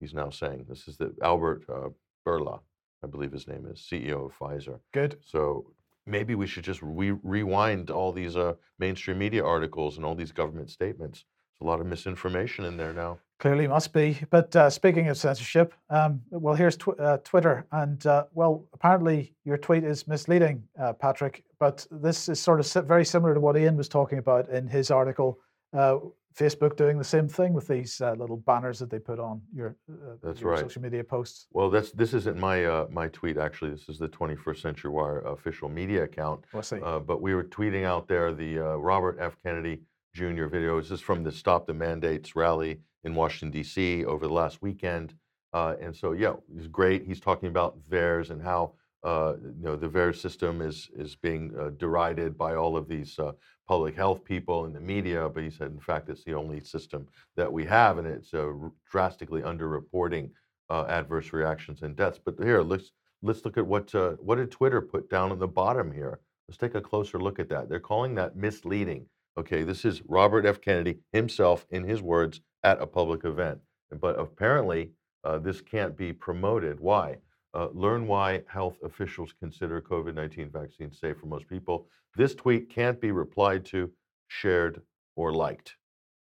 He's now saying this is the Albert uh, Bourla, I believe his name is, CEO of Pfizer. Good. So maybe we should just re- rewind all these uh, mainstream media articles and all these government statements. There's a lot of misinformation in there now. Clearly must be. But uh, speaking of censorship, um, well, here's tw- uh, Twitter. And uh, well, apparently your tweet is misleading, uh, Patrick. But this is sort of very similar to what Ian was talking about in his article. Uh, Facebook doing the same thing with these uh, little banners that they put on your, that's your right. social media posts. Well, that's this isn't my my tweet actually. This is the 21st Century Wire official media account. Oh, I see. but we were tweeting out there the Robert F. Kennedy Jr. video. This is from the Stop the Mandates rally in Washington, D.C. over the last weekend. Uh, and so, yeah, he's great. He's talking about VAERS and how uh, you know the VAERS system is is being uh, derided by all of these uh, public health people and the media. But he said, in fact, it's the only system that we have, and it's uh, drastically underreporting uh, adverse reactions and deaths. But here, let's let's look at what what did Twitter put down on the bottom here. Let's take a closer look at that. They're calling that misleading. Okay, this is Robert F. Kennedy himself, in his words, at a public event. But apparently, uh, this can't be promoted. Why? Uh, learn why health officials consider COVID 19 vaccines safe for most people. This tweet can't be replied to, shared, or liked.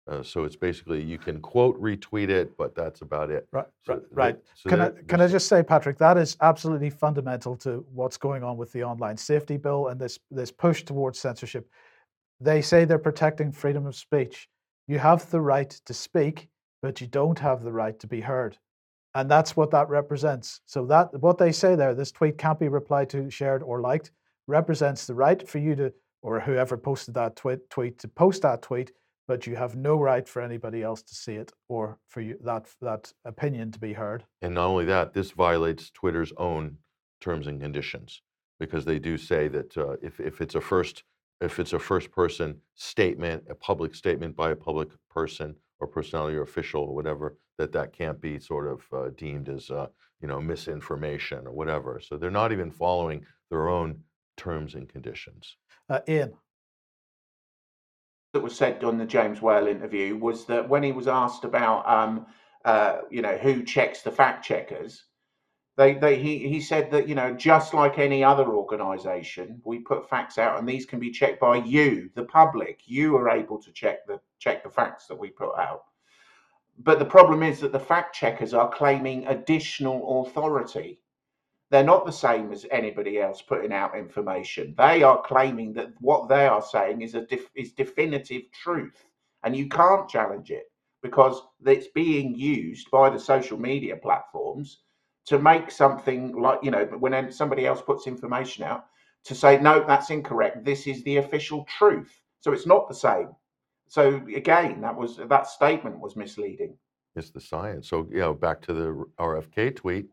Uh, so it's basically you can quote retweet it, but that's about it. Right, so right. so can I can I just say, Patrick, that is absolutely fundamental to what's going on with the online safety bill and this this push towards censorship. They say they're protecting freedom of speech. You have the right to speak, but you don't have the right to be heard. And that's what that represents. So that what they say there, this tweet can't be replied to, shared, or liked, represents the right for you to, or whoever posted that tweet, tweet to post that tweet, but you have no right for anybody else to see it or for you that that opinion to be heard. And not only that, this violates Twitter's own terms and conditions because they do say that uh, if if it's a first if it's a first person statement, a public statement by a public person or personality or official or whatever, that that can't be sort of uh, deemed as uh, you know misinformation or whatever. So they're not even following their own terms and conditions. Uh, Ian. That was said on the James Whale interview was that when he was asked about, um, uh, you know, who checks the fact checkers, they, they, he, he said that, you know, just like any other organization, we put facts out and these can be checked by you, the public. You are able to check the, check the facts that we put out. But the problem is that the fact checkers are claiming additional authority. They're not the same as anybody else putting out information. They are claiming that what they are saying is a def, is definitive truth, and you can't challenge it because it's being used by the social media platforms to make something like you know when somebody else puts information out to say no that's incorrect this is the official truth So it's not the same. So again, that was that statement was misleading. It's the science. So you know, back to the RFK tweet.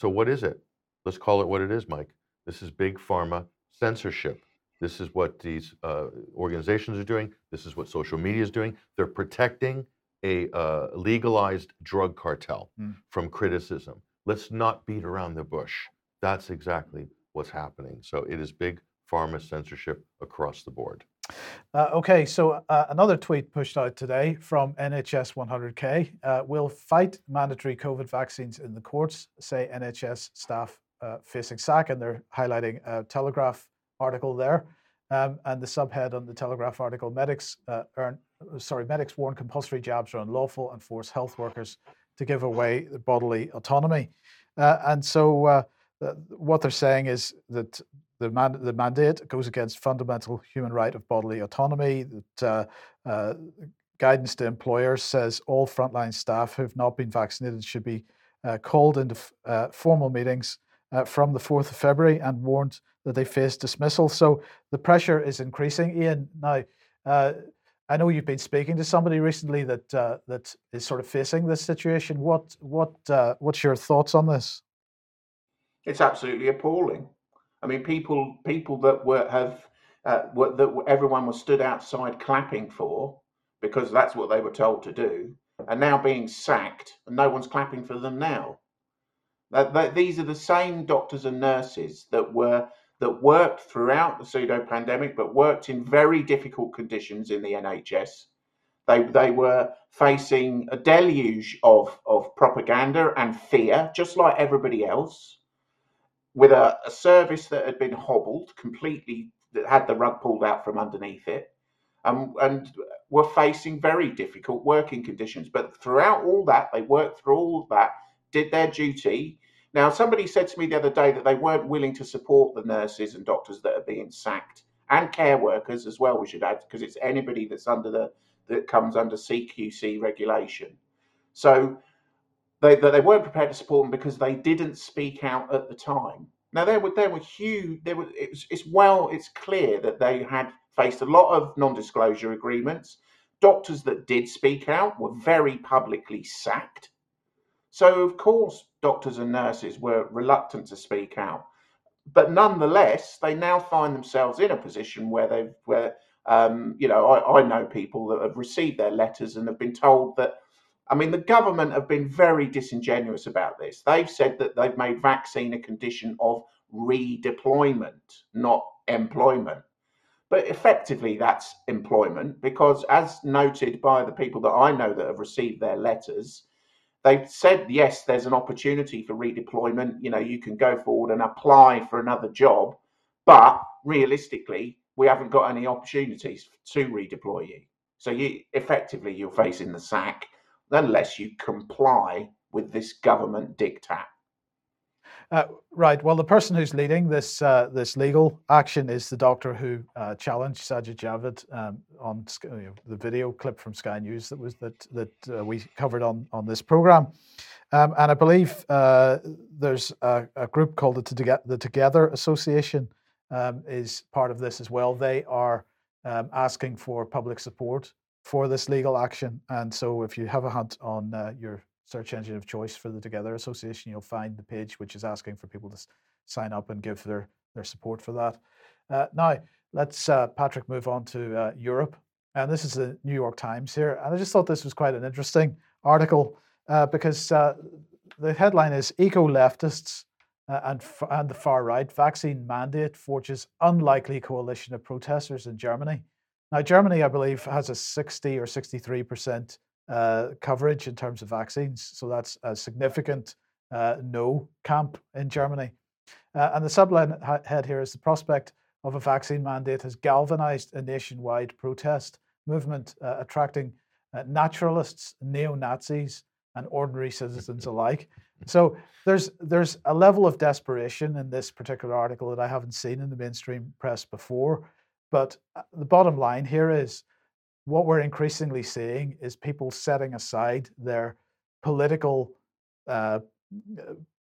So what is it? Let's call it what it is, Mike. This is big pharma censorship. This is what these uh, organizations are doing. This is what social media is doing. They're protecting a uh, legalized drug cartel Mm. from criticism. Let's not beat around the bush. That's exactly what's happening. So it is big pharma censorship across the board. Uh, okay, so uh, another tweet pushed out today from NHS 100K uh, will fight mandatory COVID vaccines in the courts, say NHS staff uh, facing sack, and they're highlighting a Telegraph article there. Um, and the subhead on the Telegraph article: medics uh, earn, sorry, medics warn compulsory jabs are unlawful and force health workers to give away the bodily autonomy. Uh, and so, uh, what they're saying is that the, man, the mandate goes against fundamental human right of bodily autonomy. That uh, uh, guidance to employers says all frontline staff who've not been vaccinated should be uh, called into f- uh, formal meetings from the 4th of February and warned that they face dismissal. So the pressure is increasing. Ian, now I know you've been speaking to somebody recently that uh, that is sort of facing this situation. What what uh, what's your thoughts on this? It's absolutely appalling. I mean, people people that were have uh, were, that everyone was stood outside clapping for because that's what they were told to do, are now being sacked, and no one's clapping for them now. That, that these are the same doctors and nurses that were that worked throughout the pseudo pandemic, but worked in very difficult conditions in the NHS. They they were facing a deluge of of propaganda and fear, just like everybody else with a, a service that had been hobbled completely, that had the rug pulled out from underneath it, um, and were facing very difficult working conditions. But throughout all that, they worked through all that, did their duty. Now, somebody said to me the other day that they weren't willing to support the nurses and doctors that are being sacked, and care workers as well. We should add because it's anybody that's under the that comes under CQC regulation. So they they weren't prepared to support them because they didn't speak out at the time. Now there were there were huge there were it was, it's well it's clear that they had faced a lot of non-disclosure agreements. Doctors that did speak out were very publicly sacked. So of course doctors and nurses were reluctant to speak out. But nonetheless, they now find themselves in a position where they've where um, you know I, I know people that have received their letters and have been told that I mean, the government have been very disingenuous about this. They've said that they've made vaccine a condition of redeployment, not employment. But effectively, that's employment because, as noted by the people that I know that have received their letters, they've said, yes, there's an opportunity for redeployment. You know, you can go forward and apply for another job, but realistically, we haven't got any opportunities to redeploy you. So you effectively you're facing the sack unless you comply with this government diktat. Uh, right. Well, the person who's leading this uh, this legal action is the doctor who uh, challenged Sajid Javid um, on you know, the video clip from Sky News that was that that uh, we covered on on this program. Um, and I believe uh, there's a, a group called the, Toge- the Together Association um, is part of this as well. They are um, asking for public support for this legal action. And so if you have a hunt on uh, your search engine of choice for the Together Association, you'll find the page which is asking for people to s- sign up and give their, their support for that. Uh, now, let's, uh, Patrick, move on to uh, Europe. And this is the New York Times here. And I just thought this was quite an interesting article uh, because uh, the headline is Eco Leftists uh, and, f- and the Far Right Vaccine Mandate Forges Unlikely Coalition of Protesters in Germany. Now, Germany, I believe, has a 60 or 63% uh, coverage in terms of vaccines. So that's a significant uh, no camp in Germany. Uh, and the subline ha- head here is the prospect of a vaccine mandate has galvanized a nationwide protest movement, uh, attracting uh, naturalists, neo Nazis, and ordinary citizens alike. So there's there's a level of desperation in this particular article that I haven't seen in the mainstream press before. But uh, the bottom line here is what we're increasingly seeing is people setting aside their political uh,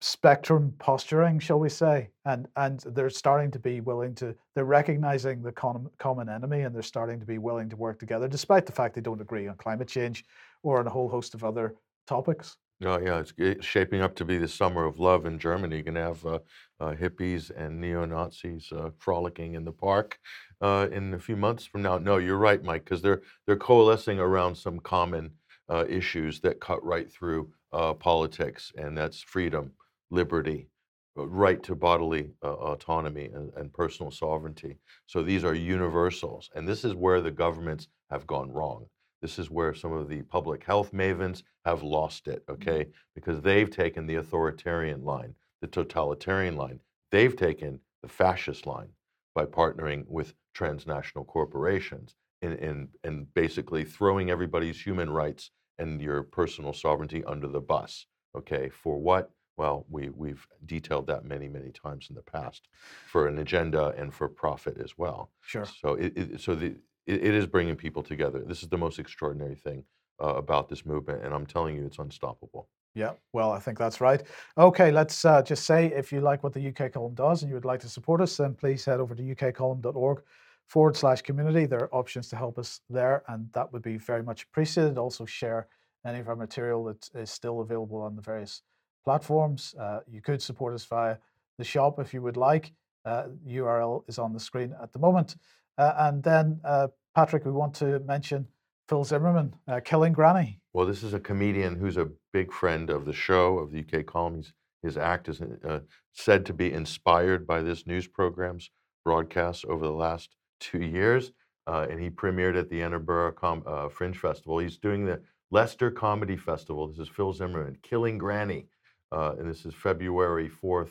spectrum posturing, shall we say, and and they're starting to be willing to. They're recognizing the common common enemy, and they're starting to be willing to work together, despite the fact they don't agree on climate change or on a whole host of other topics. Oh, yeah, it's shaping up to be the summer of love in Germany. You're going to have uh, uh, hippies and neo Nazis uh, frolicking in the park uh, in a few months from now. No, you're right, Mike, because they're they're coalescing around some common uh, issues that cut right through uh, politics, and that's freedom, liberty, right to bodily autonomy, and, and personal sovereignty. So these are universals, and this is where the governments have gone wrong. This is where some of the public health mavens have lost it, mm-hmm. okay? Because they've taken the authoritarian line, the totalitarian line. They've taken the fascist line by partnering with transnational corporations and, and, and basically throwing everybody's human rights and your personal sovereignty under the bus. Okay, for what? Well, we, we've detailed that many, many times in the past for an agenda and for profit as well. Sure. So it, it so the it, it is bringing people together. This is the most extraordinary thing uh, about this movement, and I'm telling you, it's unstoppable. Yeah, well, I think that's right. Okay, let's uh, just say if you like what the UK column does and you would like to support us, then please head over to ukcolumn.org forward slash community. There are options to help us there, and that would be very much appreciated. Also, share any of our material that is still available on the various platforms. Uh, you could support us via the shop if you would like. Uh, URL is on the screen at the moment. Uh, and then, uh, Patrick, we want to mention Phil Zimmerman, uh, Killing Granny. Well, this is a comedian who's a big friend of the show, of the UK column. His act is uh, said to be inspired by this news program's broadcasts over the last two years. Uh, and he premiered at the Edinburgh Com- uh, Fringe Festival. He's doing the Leicester Comedy Festival. This is Phil Zimmerman, Killing Granny. and this is February 4th,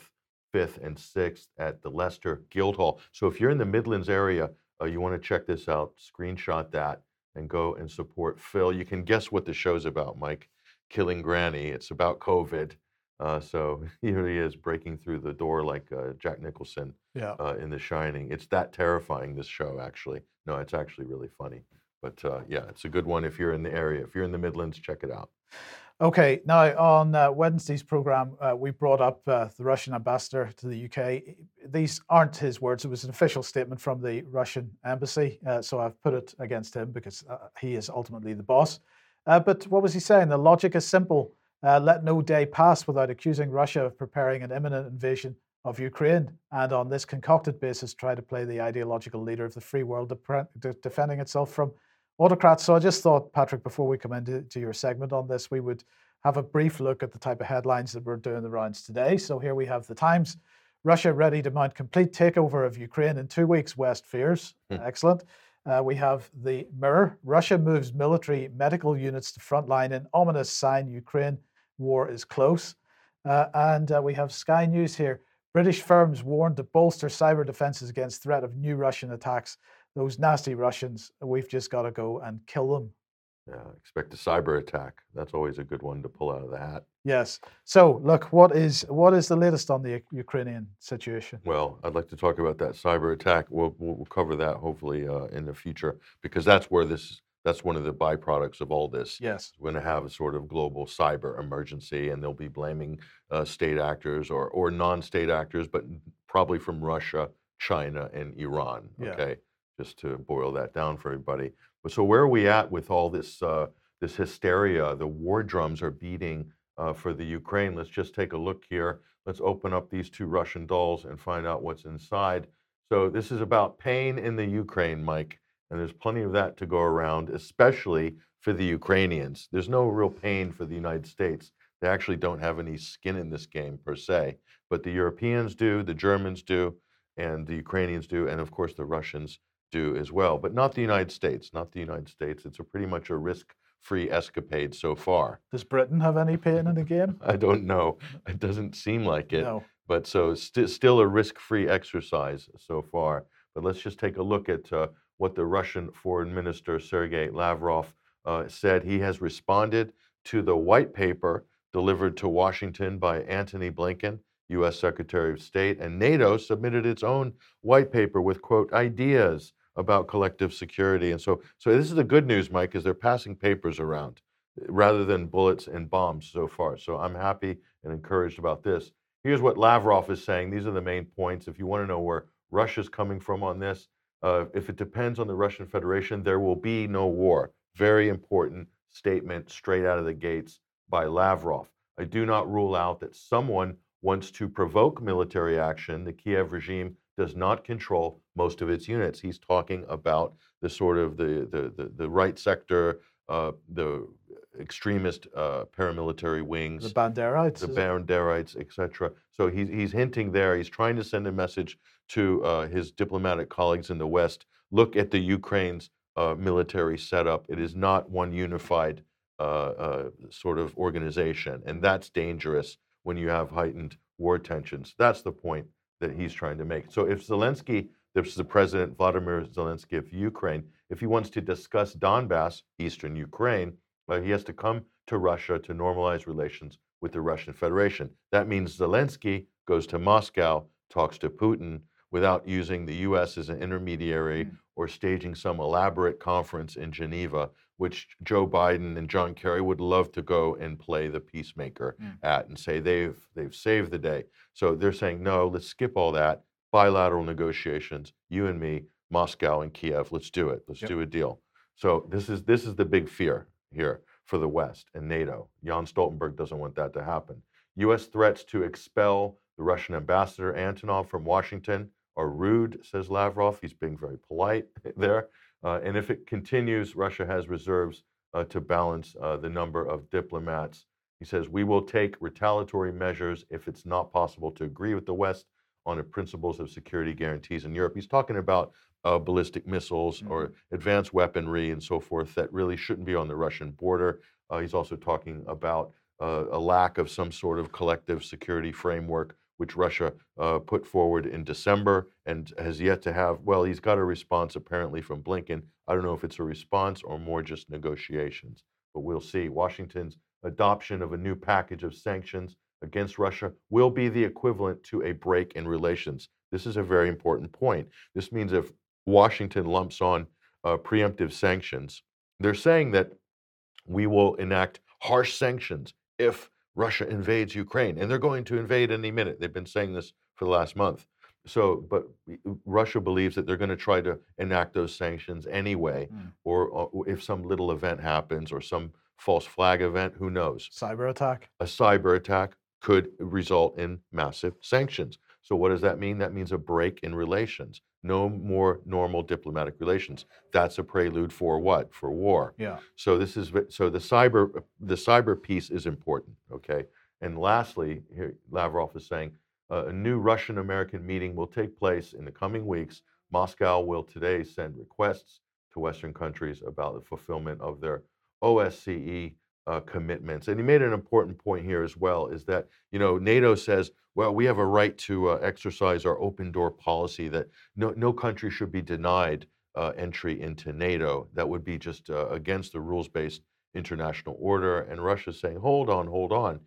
5th, and 6th at the Leicester Guildhall. So if you're in the Midlands area, uh, you want to check this out, screenshot that, and go and support Phil. You can guess what the show's about, Mike. Killing Granny. It's about COVID. Uh, so here he is breaking through the door like uh, Jack Nicholson Yeah. uh, in The Shining. It's that terrifying, this show, actually. No, it's actually really funny. But uh, yeah, it's a good one if you're in the area. If you're in the Midlands, check it out. Okay, now on uh, Wednesday's program, uh, we brought up uh, the Russian ambassador to the UK. These aren't his words, it was an official statement from the Russian embassy. Uh, so I've put it against him because uh, he is ultimately the boss. Uh, but what was he saying? The logic is simple let no day pass without accusing Russia of preparing an imminent invasion of Ukraine, and on this concocted basis, try to play the ideological leader of the free world, de- defending itself from autocrats. So I just thought, Patrick, before we come into to your segment on this, we would have a brief look at the type of headlines that were doing the rounds today. So here we have the Times. Russia ready to mount complete takeover of Ukraine in two weeks, West fears. Excellent. Uh, we have the Mirror. Russia moves military medical units to frontline in ominous sign Ukraine war is close. Uh, and uh, we have Sky News here. British firms warned to bolster cyber defenses against threat of new Russian attacks. Those nasty Russians, we've just got to go and kill them. Yeah, expect a cyber attack. That's always a good one to pull out of the hat. Yes. So, look, what is what is the latest on the Ukrainian situation? Well, I'd like to talk about that cyber attack. We'll, we'll cover that hopefully uh, in the future because that's where this that's one of the byproducts of all this. Yes. We're going to have a sort of global cyber emergency, and they'll be blaming uh, state actors or or non-state actors, but probably from Russia, China, and Iran. Yeah. Just to boil that down for everybody. But so where are we at with all this uh, this hysteria? The war drums are beating uh, for the Ukraine. Let's just take a look here. Let's open up these two Russian dolls and find out what's inside. So this is about pain in the Ukraine, Mike, and there's plenty of that to go around, especially for the Ukrainians. There's no real pain for the United States. They actually don't have any skin in this game per se, but the Europeans do, the Germans do, and the Ukrainians do, and of course the Russians do as well, but not the United States. Not the United States. It's a pretty much a risk-free escapade so far. Does Britain have any pain in the game? I don't know. It doesn't seem like it. No. But so st- still a risk-free exercise so far. But let's just take a look at uh, what the Russian Foreign Minister Sergei Lavrov uh, said. He has responded to the white paper delivered to Washington by Antony Blinken, U.S. Secretary of State, and NATO submitted its own white paper with quote ideas about collective security. And so, so this is the good news, Mike, is they're passing papers around. rather than bullets and bombs so far. So I'm happy and encouraged about this. Here's what Lavrov is saying. These are the main points. If you want to know where Russia's coming from on this, uh, if it depends on the Russian Federation, there will be no war. Very important statement straight out of the gates by Lavrov. I do not rule out that someone wants to provoke military action. The Kiev regime does not control most of its units. He's talking about the sort of the the the, the right sector, uh, the extremist uh, paramilitary wings, the Banderites, the Banderites, etc. So he's he's hinting there. He's trying to send a message to uh, his diplomatic colleagues in the West. Look at the Ukraine's uh, military setup. It is not one unified uh, uh, sort of organization, and that's dangerous when you have heightened war tensions. That's the point that he's trying to make. So if Zelensky, this is the president Vladimir Zelensky of Ukraine, if he wants to discuss Donbass, eastern Ukraine, uh, he has to come to Russia to normalize relations with the Russian Federation. That means Zelensky goes to Moscow, talks to Putin without using the US as an intermediary mm. or staging some elaborate conference in Geneva, which Joe Biden and John Kerry would love to go and play the peacemaker mm. at and say they've they've saved the day. So they're saying, no, let's skip all that. Bilateral negotiations, you and me, Moscow and Kiev, let's do it. Let's yep. do a deal. So this is this is the big fear here for the West and NATO. Jan Stoltenberg doesn't want that to happen. U.S. threats to expel the Russian ambassador Antonov from Washington are rude, says Lavrov. He's being very polite there. Uh, and if it continues, Russia has reserves uh, to balance uh, the number of diplomats. He says, We will take retaliatory measures if it's not possible to agree with the West on the principles of security guarantees in Europe. He's talking about uh, ballistic missiles mm-hmm. or advanced weaponry and so forth that really shouldn't be on the Russian border. Uh, he's also talking about uh, a lack of some sort of collective security framework, which Russia uh, put forward in December and has yet to have. Well, he's got a response apparently from Blinken. I don't know if it's a response or more just negotiations, but we'll see. Washington's adoption of a new package of sanctions against Russia will be the equivalent to a break in relations. This is a very important point. This means if Washington lumps on uh, preemptive sanctions. They're saying that we will enact harsh sanctions if Russia invades Ukraine, and they're going to invade any minute. They've been saying this for the last month. So, but Russia believes that they're going to try to enact those sanctions anyway, mm. or, or, if some little event happens or some false flag event, who knows? Cyber attack. A cyber attack could result in massive sanctions. So, what does that mean? That means a break in relations no more normal diplomatic relations. That's a prelude for what? For war. Yeah. So this is so the cyber the cyber piece is important. Okay. And lastly, here Lavrov is saying uh, a new Russian American meeting will take place in the coming weeks. Moscow will today send requests to Western countries about the fulfillment of their OSCE uh, commitments. And he made an important point here as well: is that you know NATO says well, we have a right to uh, exercise our open door policy that no, no country should be denied uh, entry into NATO. That would be just uh, against the rules based international order. And Russia's saying, hold on, hold on.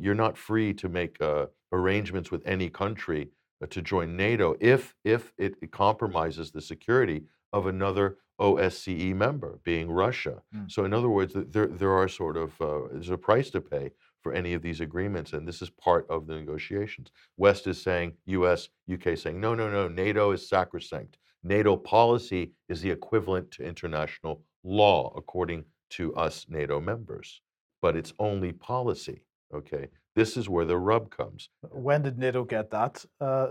you're not free to make uh, arrangements with any country uh, to join NATO if, if it, compromises the security of another OSCE member, being Russia. Mm. So, in other words, there, there are sort of, uh, there's a price to pay for any of these agreements, and this is part of the negotiations. West is saying, US, UK saying, no, no, no, NATO is sacrosanct. NATO policy is the equivalent to international law, according to us NATO members, but it's only policy. Okay, this is where the rub comes. When did NATO get that uh,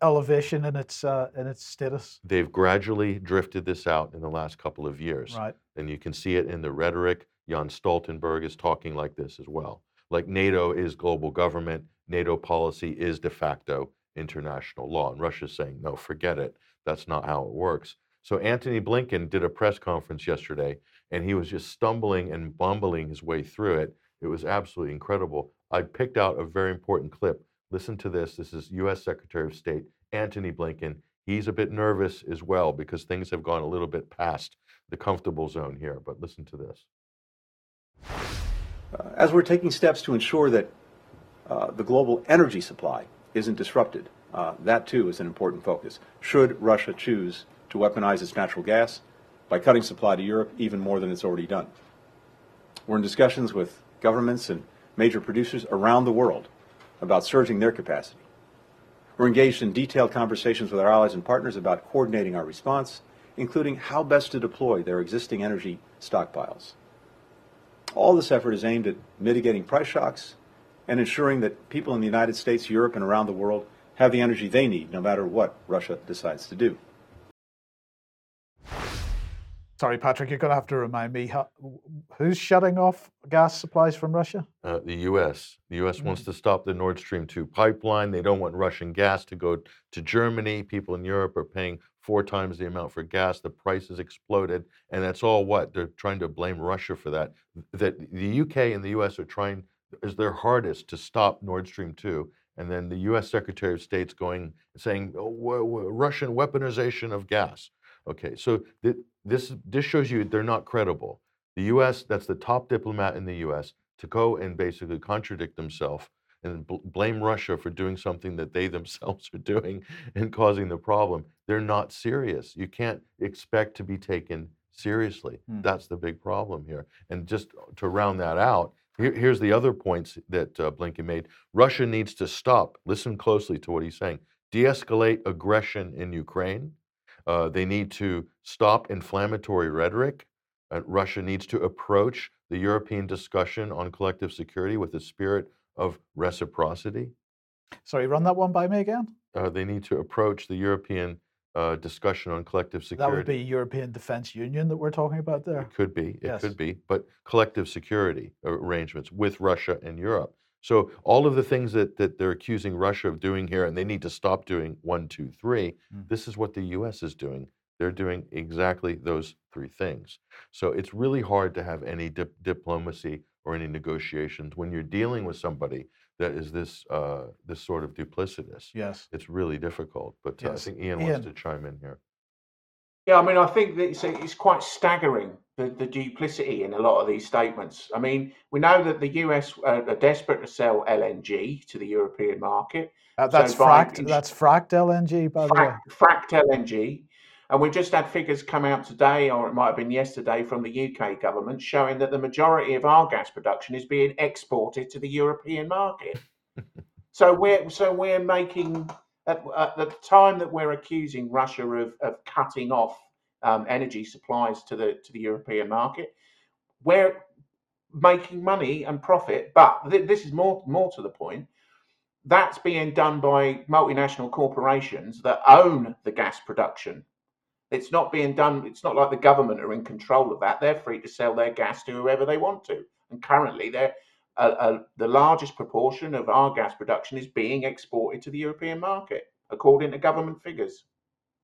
elevation in its uh, in its status? They've gradually drifted this out in the last couple of years, right? And you can see it in the rhetoric. Jan Stoltenberg is talking like this as well like NATO is global government, NATO policy is de facto international law. And Russia's saying, no, forget it. That's not how it works. So Antony Blinken did a press conference yesterday, and he was just stumbling and bumbling his way through it. It was absolutely incredible. I picked out a very important clip. Listen to this. This is U.S. Secretary of State Antony Blinken. He's a bit nervous as well because things have gone a little bit past the comfortable zone here. But listen to this. Uh, as we're taking steps to ensure that uh, the global energy supply isn't disrupted, uh, that too is an important focus. Should Russia choose to weaponize its natural gas by cutting supply to Europe even more than it's already done? We're in discussions with governments and major producers around the world about surging their capacity. We're engaged in detailed conversations with our allies and partners about coordinating our response, including how best to deploy their existing energy stockpiles. All this effort is aimed at mitigating price shocks and ensuring that people in the United States, Europe, and around the world have the energy they need no matter what Russia decides to do. Sorry, Patrick, you're going to have to remind me how, who's shutting off gas supplies from Russia? Uh, the U.S. The U.S. wants to stop the Nord Stream 2 pipeline. They don't want Russian gas to go to Germany. People in Europe are paying four times the amount for gas. The price has exploded. And that's all what? They're trying to blame Russia for that. That the U.K. and the U.S. are trying is their hardest to stop Nord Stream 2. And then the U.S. Secretary of State's going saying oh, Russian weaponization of gas. Okay, so th- this this shows you they're not credible. The U.S. that's the top diplomat in the U.S. to go and basically contradict themselves and bl- blame Russia for doing something that they themselves are doing and causing the problem. They're not serious. You can't expect to be taken seriously. Hmm. That's the big problem here. And just to round that out, here, here's the other points that uh, Blinken made. Russia needs to stop. Listen closely to what he's saying. De-escalate aggression in Ukraine uh, they need to stop inflammatory rhetoric. Uh, Russia needs to approach the European discussion on collective security with a spirit of reciprocity. Sorry, run that one by me again. Uh, they need to approach the European uh, discussion on collective security. That would be European Defence Union that we're talking about there. It could be. It yes. could be. But collective security arrangements with Russia and Europe. So all of the things that, that they're accusing Russia of doing here, and they need to stop doing one, two, three, mm. this is what the U.S. is doing. They're doing exactly those three things. So it's really hard to have any dip- diplomacy or any negotiations when you're dealing with somebody that is this uh, this sort of duplicitous. Yes, it's really difficult. But uh, I think Ian, Ian, wants to chime in here. Yeah, I mean, I think that it's, it's quite staggering the, the duplicity in a lot of these statements. I mean, we know that the US uh, are desperate to sell LNG to the European market. Uh, that's so fracked. That's fracked LNG, by fracked, the way. Fracked LNG, and we just had figures come out today, or it might have been yesterday, from the UK government showing that the majority of our gas production is being exported to the European market. so we're so we're making at, at, the time that we're accusing Russia of, of cutting off um, energy supplies to the to the European market, we're making money and profit. But th- this is more more to the point. That's being done by multinational corporations that own the gas production. It's not being done. It's not like the government are in control of that. They're free to sell their gas to whoever they want to. And currently, they're the largest proportion of our gas production is being exported to the European market, according to government figures.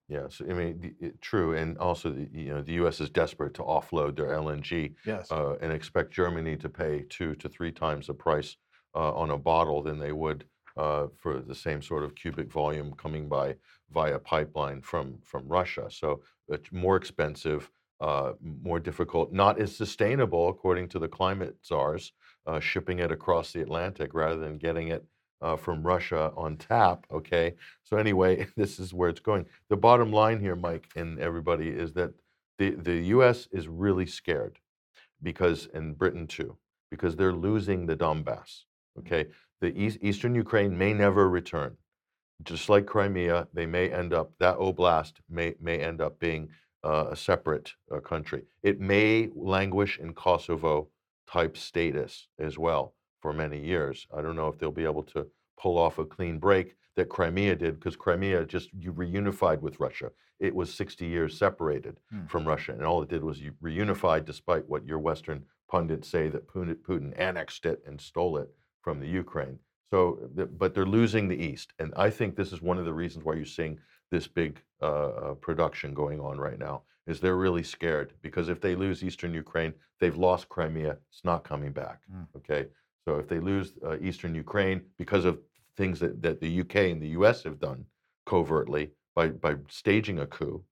Yes, I mean it, true, and also you know the U.S. is desperate to offload their LNG, yes. uh, and expect Germany to pay two to three times the price uh, on a bottle than they would uh, for the same sort of cubic volume coming by via pipeline from from Russia. So it's more expensive, uh, more difficult, not as sustainable according to the climate czars, uh, shipping it across the Atlantic rather than getting it uh, from Russia on tap. Okay. So, anyway, this is where it's going. The bottom line here, Mike and everybody, is that the, the US is really scared because, and Britain too, because they're losing the Donbass. Okay. The East, Eastern Ukraine may never return. Just like Crimea, they may end up, that oblast may, may end up being uh, a separate uh, country. It may languish in Kosovo type status as well for many years. I don't know if they'll be able to pull off a clean break that Crimea did because Crimea just reunified with Russia. It was 60 years separated hmm. from Russia, and all it did was you reunified, despite what your Western pundits say that Putin annexed it and stole it from the Ukraine. So, but they're losing the East, and I think this is one of the reasons why you're seeing this big uh, uh production going on right now is they're really scared because if they lose eastern Ukraine, they've lost Crimea. It's not coming back. Mm. Okay, so if they lose uh, eastern Ukraine because of things that, that the UK and the US have done covertly by by staging a coup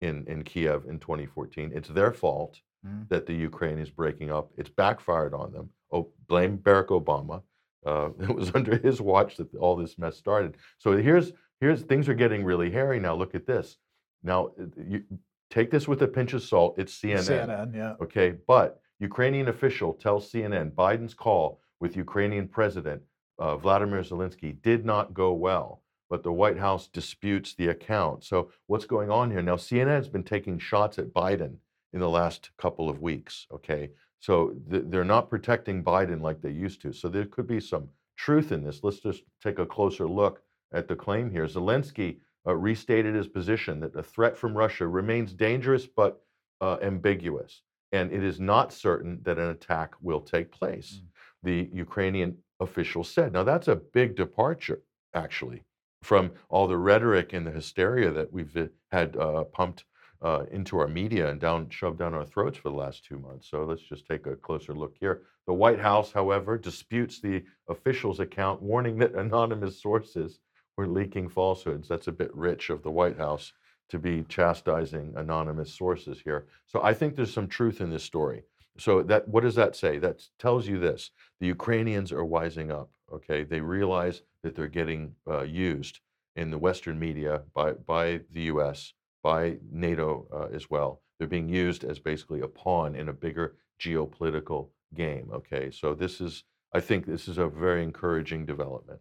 in in Kiev in 2014, it's their fault mm. that the Ukraine is breaking up. It's backfired on them. Oh, blame Barack Obama. Uh, it was under his watch that all this mess started. So here's here's things are getting really hairy now. Look at this. Now, you, take this with a pinch of salt. It's CNN. CNN, yeah. Okay, but Ukrainian official tells CNN Biden's call with Ukrainian President uh, Vladimir Zelensky did not go well, but the White House disputes the account. So, what's going on here? Now, CNN has been taking shots at Biden in the last couple of weeks, okay? So, th- they're not protecting Biden like they used to. So, there could be some truth in this. Let's just take a closer look at the claim here. Zelensky uh, restated his position that the threat from Russia remains dangerous but uh, ambiguous, and it is not certain that an attack will take place. Mm. The Ukrainian official said. Now, that's a big departure, actually, from all the rhetoric and the hysteria that we've uh, had uh, pumped uh, into our media and down shoved down our throats for the last two months. So let's just take a closer look here. The White House, however, disputes the official's account, warning that anonymous sources were leaking falsehoods. That's a bit rich of the White House to be chastising anonymous sources here. So I think there's some truth in this story. So that what does that say? That tells you this: the Ukrainians are wising up. Okay, they realize that they're getting uh, used in the Western media by by the U.S. by NATO uh, as well. They're being used as basically a pawn in a bigger geopolitical game. Okay, so this is I think this is a very encouraging development.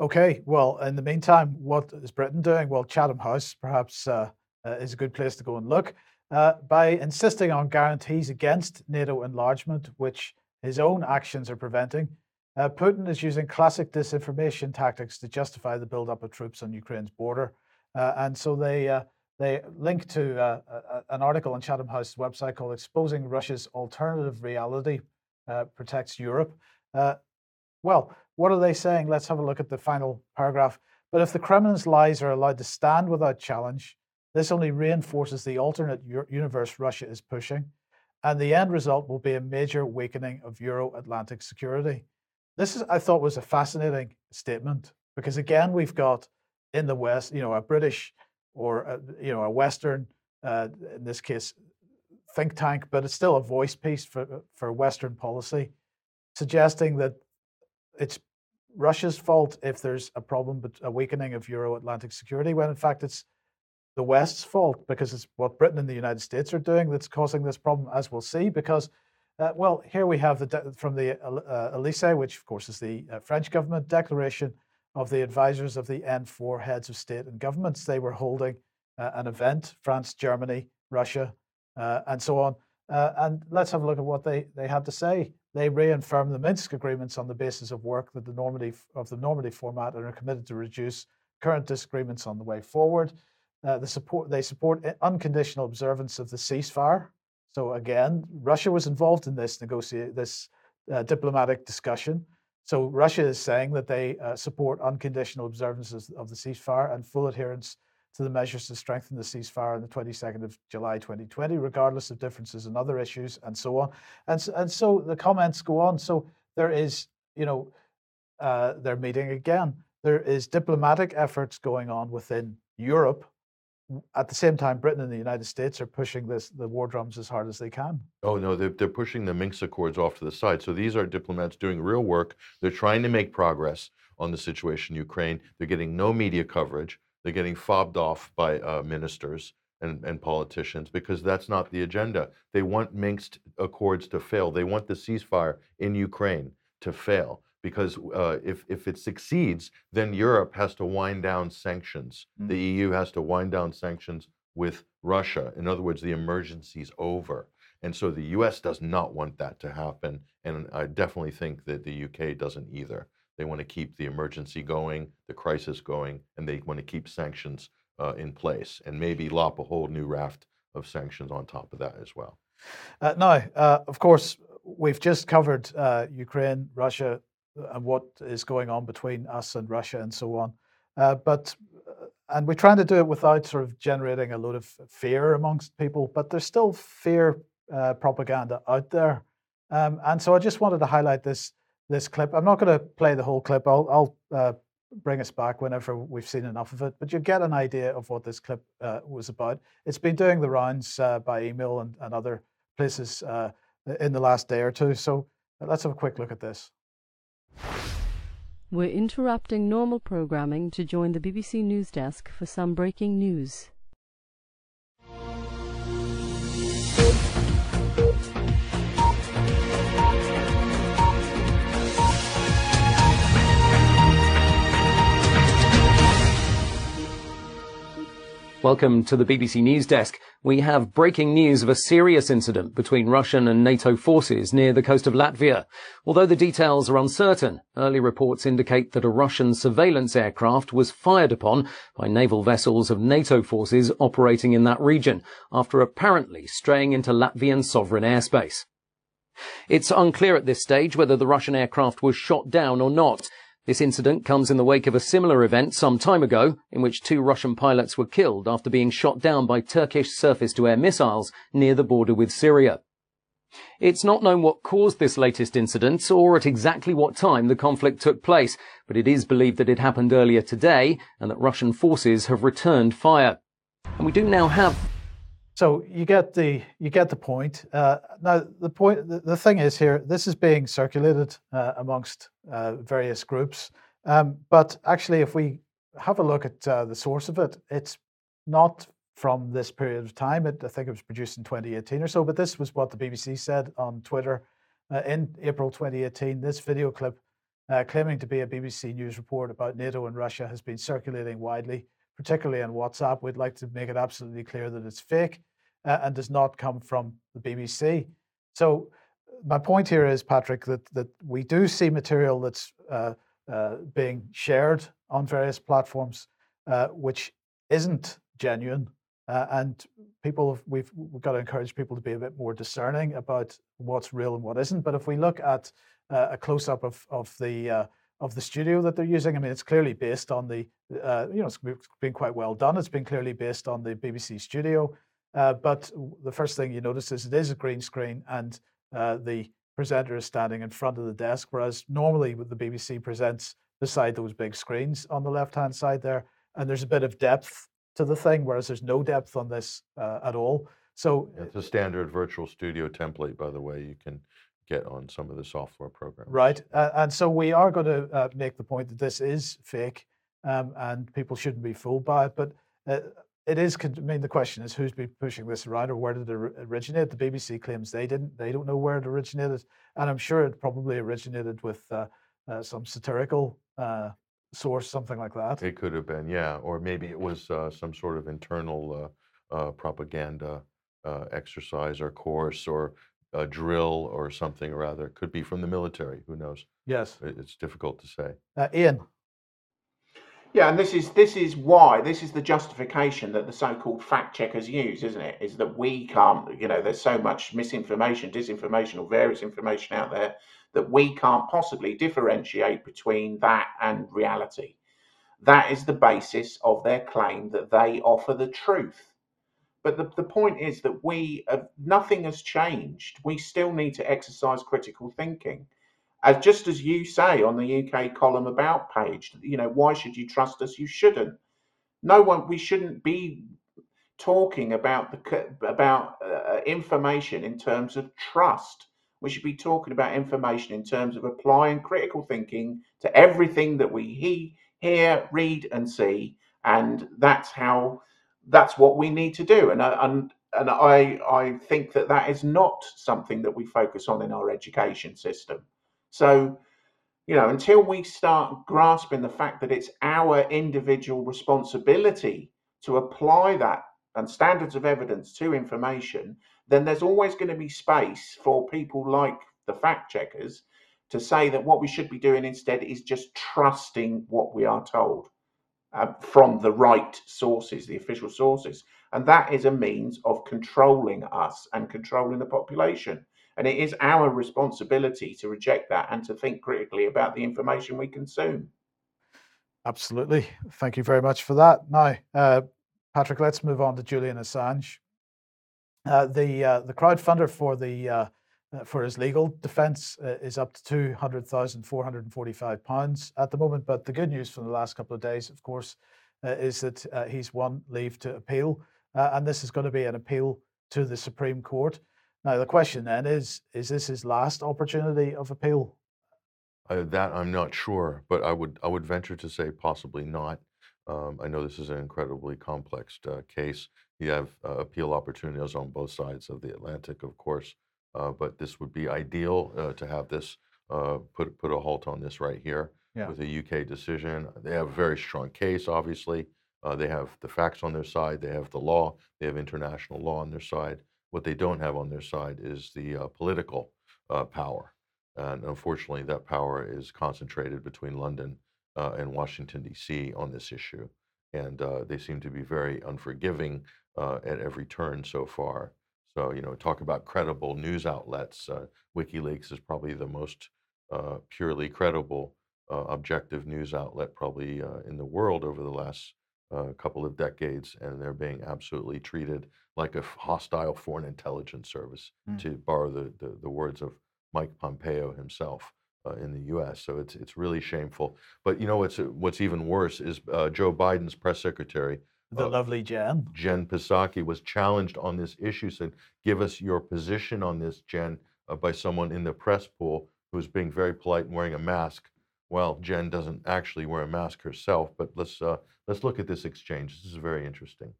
Okay, well, in the meantime, what is Britain doing? Well, Chatham House perhaps uh, uh, is a good place to go and look. Uh, by insisting on guarantees against NATO enlargement, which his own actions are preventing, uh, Putin is using classic disinformation tactics to justify the buildup of troops on Ukraine's border. Uh, and so they uh, they link to an article on Chatham House's website called "Exposing Russia's Alternative Reality Protects Europe." well, what are they saying? Let's have a look at the final paragraph. But if the Kremlin's lies are allowed to stand without challenge, this only reinforces the alternate universe Russia is pushing, and the end result will be a major weakening of Euro Atlantic security. This is, I thought, was a fascinating statement because again, we've got in the West, you know, a British or a, you know a Western, uh, in this case, think tank, but it's still a voice piece for for Western policy, suggesting that it's Russia's fault if there's a problem, but a weakening of Euro Atlantic security, when in fact it's the West's fault because it's what Britain and the United States are doing that's causing this problem, as we'll see. Because, uh, well, here we have the from the uh, Elysee, which of course is the uh, French government declaration of the advisors of the N4 heads of state and governments. They were holding uh, an event, France, Germany, Russia, uh, and so on. Uh, and let's have a look at what they, they had to say. They reaffirmed the Minsk agreements on the basis of work that the Normandy of the Normandy format and are committed to reduce current disagreements on the way forward. Uh, the support they support unconditional observance of the ceasefire. So again, Russia was involved in this negotiate this uh, diplomatic discussion. So Russia is saying that they uh, support unconditional observances of the ceasefire and full adherence to the measures to strengthen the ceasefire on the 22nd of July 2020, regardless of differences in other issues and so on. And, and so the comments go on. So there is, you know, uh, they're meeting again. There is diplomatic efforts going on within Europe at the same time, Britain and the United States are pushing this the war drums as hard as they can. Oh no, they're, they're pushing the Minsk Accords off to the side. So these are diplomats doing real work. They're trying to make progress on the situation in Ukraine. They're getting no media coverage. They're getting fobbed off by uh, ministers and, and politicians because that's not the agenda. They want Minsk Accords to fail. They want the ceasefire in Ukraine to fail because uh, if, if it succeeds, then Europe has to wind down sanctions. Mm-hmm. The EU has to wind down sanctions with Russia. In other words, the emergency's over. And so the US does not want that to happen. And I definitely think that the UK doesn't either. They want to keep the emergency going, the crisis going, and they want to keep sanctions uh, in place and maybe lop a whole new raft of sanctions on top of that as well. Uh, now, uh, of course, we've just covered uh, Ukraine, Russia, and what is going on between us and Russia and so on. Uh, but uh, and we're trying to do it without sort of generating a load of fear amongst people. But there's still fear uh, propaganda out there, um, and so I just wanted to highlight this this clip. I'm not going to play the whole clip. I'll, I'll uh, bring us back whenever we've seen enough of it. But you get an idea of what this clip uh, was about. It's been doing the rounds uh, by email and, and other places in the last day or two. So let's have a quick look at this. We're interrupting normal programming to join the BBC News Desk for some breaking news. Welcome to the BBC News Desk. We have breaking news of a serious incident between Russian and NATO forces near the coast of Latvia. Although the details are uncertain, early reports indicate that a Russian surveillance aircraft was fired upon by naval vessels of NATO forces operating in that region after apparently straying into Latvian sovereign airspace. It's unclear at this stage whether the Russian aircraft was shot down or not. This incident comes in the wake of a similar event some time ago, in which two Russian pilots were killed after being shot down by Turkish surface-to-air missiles near the border with Syria. It's not known what caused this latest incident or at exactly what time the conflict took place, but it is believed that it happened earlier today and that Russian forces have returned fire. And we do now have so you get the you get the point. Uh, now the point the, the, thing is here, this is being circulated uh, amongst uh, various groups, um, but actually, if we have a look at uh, the source of it, it's not from this period of time. It, I think it was produced in 2018 or so, but this was what the BBC said on Twitter uh, in April 2018. This video clip, uh, claiming to be a BBC News report about NATO and Russia, has been circulating widely particularly on WhatsApp, we'd like to make it absolutely clear that it's fake uh, and does not come from the BBC. So my point here is, Patrick, that that we do see material that's uh, uh, being shared on various platforms, uh, which isn't genuine, uh, and people have, we've we've got to encourage people to be a bit more discerning about what's real and what isn't. But if we look at uh, a close up of of the of the studio that they're using. I mean, it's clearly based on the, uh, you know, it's been quite well done. It's been clearly based on the BBC studio. Uh, but the first thing you notice is it is a green screen and uh, the presenter is standing in front of the desk, whereas normally the BBC presents beside those big screens on the left hand side there. And there's a bit of depth to the thing, whereas there's no depth on this uh, at all. So it's a standard virtual studio template, by the way. You can get on some of the software programs. Right. Uh, and so we are going to uh, make the point that this is fake um, and people shouldn't be fooled by it. But uh, it is, I mean, the question is who's been pushing this around or where did it originate? The BBC claims they didn't, they don't know where it originated. And I'm sure it probably originated with uh, uh, some satirical uh, source, something like that. It could have been, yeah. Or maybe it was some sort of internal propaganda exercise or course or a drill or something or other. It could be from the military. Who knows? Yes. It's difficult to say. Uh, Ian. Yeah, and this is this is why this is the justification that the so-called fact checkers use, isn't it? Is that we can't, you know, there's so much misinformation, disinformation, or various information out there that we can't possibly differentiate between that and reality. That is the basis of their claim that they offer the truth. But the, the point is that we, uh, nothing has changed. We still need to exercise critical thinking. As just as you say on the UK column about page, you know, why should you trust us? You shouldn't. No one, we shouldn't be talking about the about uh, information in terms of trust. We should be talking about information in terms of applying critical thinking to everything that we he, hear, read, and see, and that's how that's what we need to do. And and and I I think that that is not something that we focus on in our education system. So, you know, until we start grasping the fact that it's our individual responsibility to apply that and standards of evidence to information, then there's always going to be space for people like the fact checkers to say that what we should be doing instead is just trusting what we are told uh, from the right sources, the official sources. And that is a means of controlling us and controlling the population. And it is our responsibility to reject that and to think critically about the information we consume. Absolutely. Thank you very much for that. Now, uh, Patrick, let's move on to Julian Assange. Uh, the uh, the crowdfunder for the uh, uh, for his legal defence uh, is up to two hundred thousand four hundred and forty-five pounds at the moment. But the good news from the last couple of days, of course, is that he's won leave to appeal, and this is going to be an appeal to the Supreme Court. Now the question then is: Is this his last opportunity of appeal? Uh, that I'm not sure, but I would I would venture to say possibly not. Um, I know this is an incredibly complex case. You have appeal opportunities on both sides of the Atlantic, of course. Uh, but this would be ideal uh, to have this uh, put put a halt on this right here yeah. with a UK decision. They have a very strong case, obviously, Uh, they have the facts on their side, they have the law, they have international law on their side. What they don't have on their side is the uh, political uh, power. And unfortunately, that power is concentrated between London uh, and Washington, D.C. on this issue. And uh, they seem to be very unforgiving uh, at every turn so far. So, you know, talk about credible news outlets. WikiLeaks is probably the most purely credible, objective news outlet probably in the world over the last a couple of decades, and they're being absolutely treated like a hostile foreign intelligence service, mm. to borrow the, the, the, words of Mike Pompeo himself uh, in the U.S. So it's it's really shameful. But you know what's what's even worse is uh, Joe Biden's press secretary. The uh, lovely Jen. Jen Psaki was challenged on this issue. Said, "Give us your position on this, Jen," uh, by someone in the press pool who was being very polite and wearing a mask. Well, Jen doesn't actually wear a mask herself, but let's uh, let's look at this exchange. This is very interesting.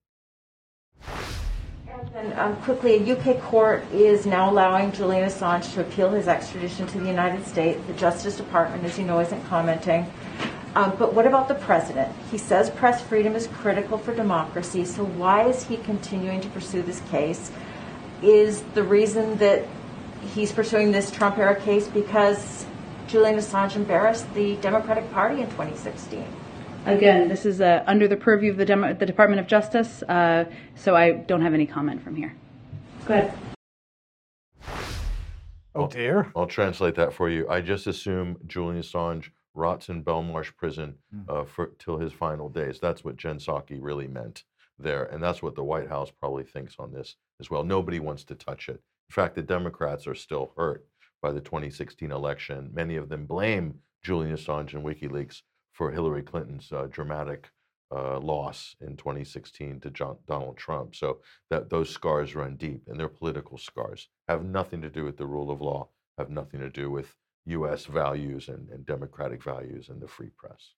And um, quickly, a UK court is now allowing Julian Assange to appeal his extradition to the United States. The Justice Department, as you know, isn't commenting. Um, but what about the president? He says press freedom is critical for democracy. So why is he continuing to pursue this case? Is the reason that he's pursuing this Trump era case because Julian Assange embarrassed the Democratic Party in 2016. Again, this is uh, under the purview of the, Demo- the Department of Justice, uh, so I don't have any comment from here. Go ahead. Oh dear. I'll, I'll translate that for you. I just assume Julian Assange rots in Belmarsh prison hmm. uh, for till his final days. That's what Jen Psaki really meant there, and that's what the White House probably thinks on this as well. Nobody wants to touch it. In fact, the Democrats are still hurt by the 2016 election. Many of them blame Julian Assange and WikiLeaks for Hillary Clinton's uh, dramatic uh, loss in 2016 to John, Donald Trump. So that those scars run deep, and they're political scars. Have nothing to do with the rule of law. Have nothing to do with U.S. values and, and democratic values and the free press.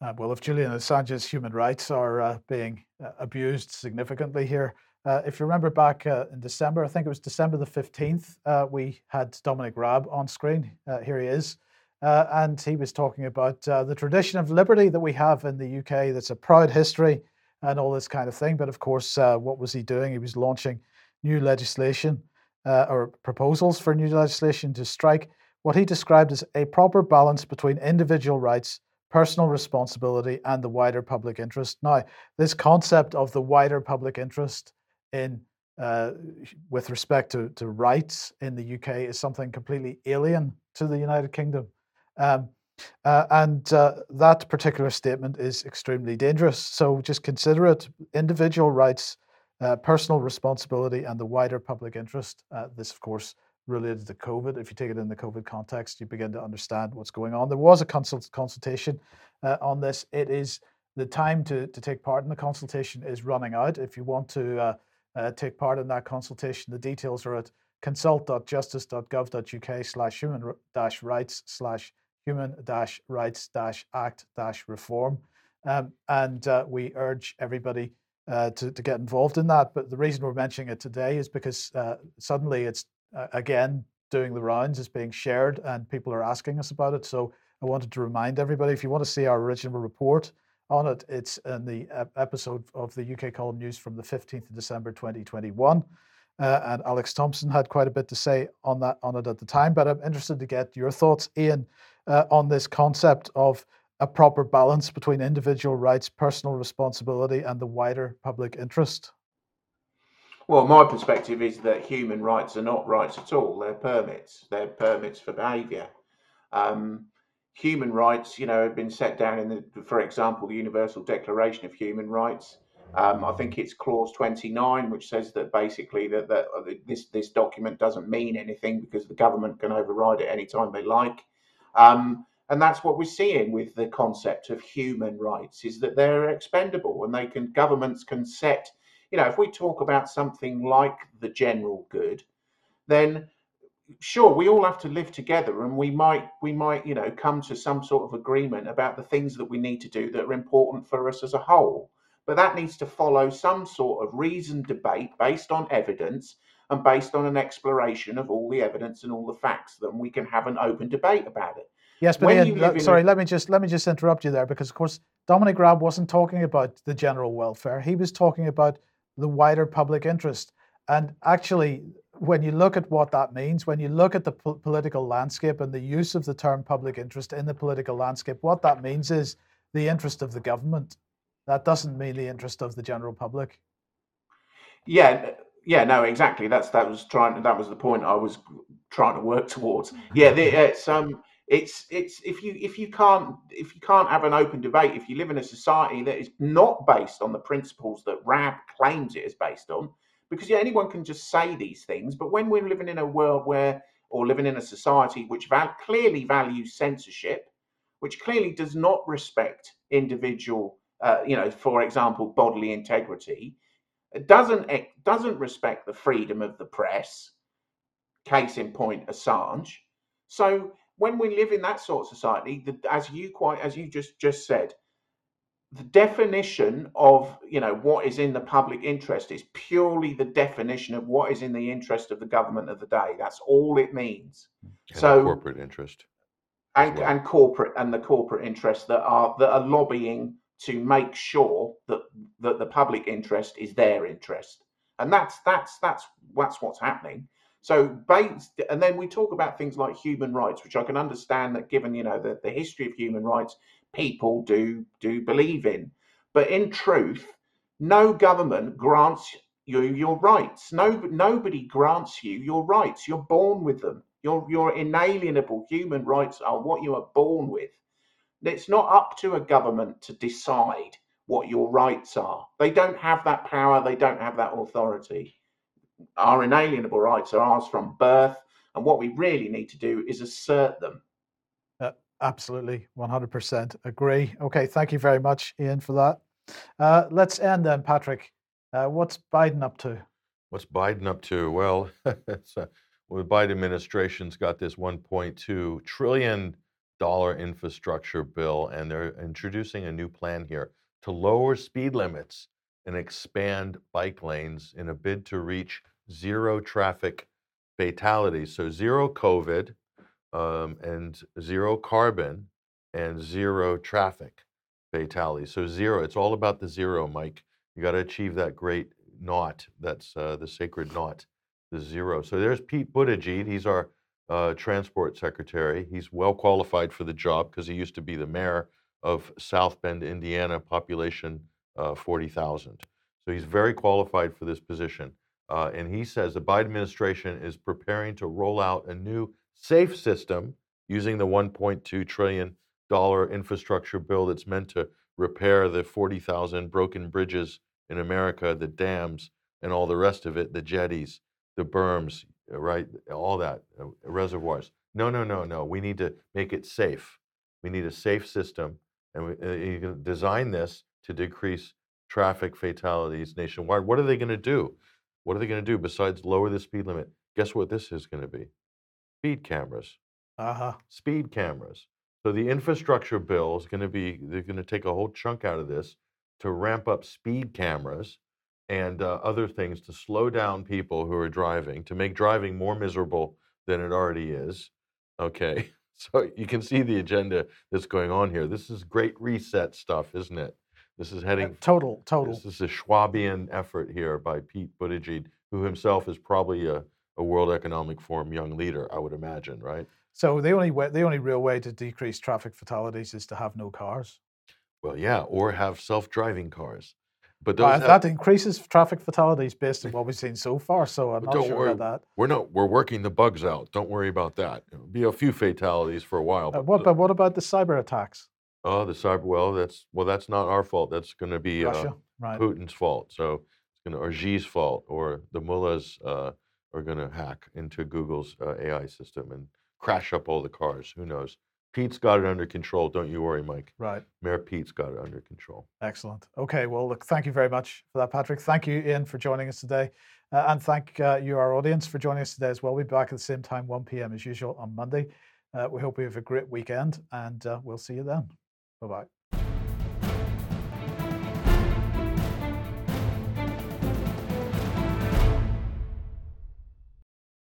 Uh, well, if Julian Assange's human rights are uh, being uh, abused significantly here, uh, if you remember back uh, in December, I think it was December the 15th, uh, we had Dominic Raab on screen. Uh, here he is. Uh, and he was talking about uh, the tradition of liberty that we have in the UK, that's a proud history and all this kind of thing. But of course, what was he doing? He was launching new legislation or proposals for new legislation to strike what he described as a proper balance between individual rights personal responsibility and the wider public interest. Now, this concept of the wider public interest in uh, with respect to, to rights in the UK is something completely alien to the United Kingdom. Um, uh, and uh, that particular statement is extremely dangerous. So just consider it individual rights, uh, personal responsibility, and the wider public interest. Uh, this, of course, related to COVID. If you take it in the COVID context, you begin to understand what's going on. There was a consult- consultation uh, on this. It is the time to, to take part in the consultation is running out. If you want to uh, take part in that consultation. The details are at consult.justice.gov.uk slash human rights slash human rights dash act dash reform. Um, and uh, we urge everybody uh, to, to get involved in that. But the reason we're mentioning it today is because uh, suddenly it's uh, again doing the rounds, it's being shared, and people are asking us about it. So I wanted to remind everybody if you want to see our original report, on it. It's in the episode of the UK Column News from the 15th of December 2021. Uh, and Alex Thompson had quite a bit to say on that on it at the time. But I'm interested to get your thoughts, Ian, uh, on this concept of a proper balance between individual rights, personal responsibility, and the wider public interest. Well, my perspective is that human rights are not rights at all. They're permits. They're permits for behaviour. Um, human rights, you know, have been set down in the, for example, the Universal Declaration of Human Rights. Um, I think it's clause 29, which says that basically that, that uh, this this document doesn't mean anything because the government can override it anytime they like. Um, and that's what we're seeing with the concept of human rights is that they're expendable and they can governments can set. You know, if we talk about something like the general good, then sure we all have to live together and we might we might you know come to some sort of agreement about the things that we need to do that are important for us as a whole but that needs to follow some sort of reasoned debate based on evidence and based on an exploration of all the evidence and all the facts that we can have an open debate about it Yes, but Ian, le- live a- sorry, let me just let me just interrupt you there because of course Dominic Raab wasn't talking about the general welfare. He was talking about the wider public interest. And actually, when you look at what that means, when you look at the po- political landscape and the use of the term public interest in the political landscape, what that means is the interest of the government. That doesn't mean the interest of the general public. Yeah, yeah, no, exactly. That's that was trying. That was the point I was trying to work towards. Yeah, the, it's um, it's it's if you if you can't if you can't have an open debate, if you live in a society that is not based on the principles that Raab claims it is based on, because yeah, anyone can just say these things. But when we're living in a world where, or living in a society which val- clearly values censorship, which clearly does not respect individual, uh, you know, for example, bodily integrity, doesn't doesn't respect the freedom of the press. Case in point, Assange. So when we live in that sort of society, the, as you quite as you just just said, the definition of you know what is in the public interest is purely the definition of what is in the interest of the government of the day. That's all it means. And so corporate interest. and, well. and corporate and the corporate interests that are that are lobbying to make sure that that the public interest is their interest and that's that's that's that's what's happening so based and then we talk about things like human rights which i can understand that given you know the, the history of human rights people do do believe in but in truth no government grants you your rights no nobody grants you your rights you're born with them your your inalienable human rights are what you are born with it's not up to a government to decide what your rights are. They don't have that power, they don't have that authority. Our inalienable rights are ours from birth, and what we really need to do is assert them. Absolutely, 100% agree. Okay, thank you very much, Ian, for that. Uh, let's end then, Patrick. Uh, what's Biden up to? What's Biden up to? Well, uh, well, the Biden administration's got this 1.2 trillion dollar infrastructure bill, and they're introducing a new plan here to lower speed limits and expand bike lanes in a bid to reach zero traffic fatalities. So zero COVID um, and zero carbon and zero traffic fatalities. So zero. It's all about the zero, Mike. You got to achieve that great naught. That's uh, the sacred naught, the zero. So there's Pete Buttigieg. He's our uh, transport secretary. He's well qualified for the job because he used to be the mayor of South Bend, Indiana, population uh, 40,000. So he's very qualified for this position. Uh, and he says the Biden administration is preparing to roll out a new safe system using the 1.2 trillion dollar infrastructure bill that's meant to repair the 40,000 broken bridges in America, the dams, and all the rest of it, the jetties, the berms, right? All that, uh, reservoirs. No, no, no, no. We need to make it safe. We need a safe system, and we, uh, you can design this to decrease traffic fatalities nationwide. What are they going to do? What are they going to do besides lower the speed limit? Guess what this is going to be? Speed cameras. Uh huh. Speed cameras. So the infrastructure bill is going to be, they're going to take a whole chunk out of this to ramp up speed cameras and uh, other things to slow down people who are driving, to make driving more miserable than it already is. Okay. So you can see the agenda that's going on here. This is great reset stuff, isn't it? This is heading Total, total. this is a Schwabian effort here by Pete Buttigieg, who himself is probably a, a World Economic Forum young leader, I would imagine, right? So the only way, the only real way to decrease traffic fatalities is to have no cars. Well, yeah, or have self-driving cars. But Uh, have, that increases traffic fatalities based on what we've seen so far. So I'm not don't sure worry, about that. we're not we're working the bugs out. Don't worry about that. There'll be a few fatalities for a while. Uh, But what, but what about the cyber attacks? oh, the cyber well, that's well, that's not our fault. That's going to be uh, right? Putin's fault. So it's going to or Xi's fault, or the mullahs uh, are going to hack into Google's uh, AI system and crash up all the cars. Who knows? Pete's got it under control. Don't you worry, Mike. Right. Mayor Pete's got it under control. Excellent. Okay. Well, look, thank you very much for that, Patrick. Thank you, Ian, for joining us today. Uh, and thank uh, you, our audience, for joining us today as well. We'll be back at the same time, 1 p.m. as usual on Monday. Uh, we hope you have a great weekend and uh, we'll see you then. Bye bye.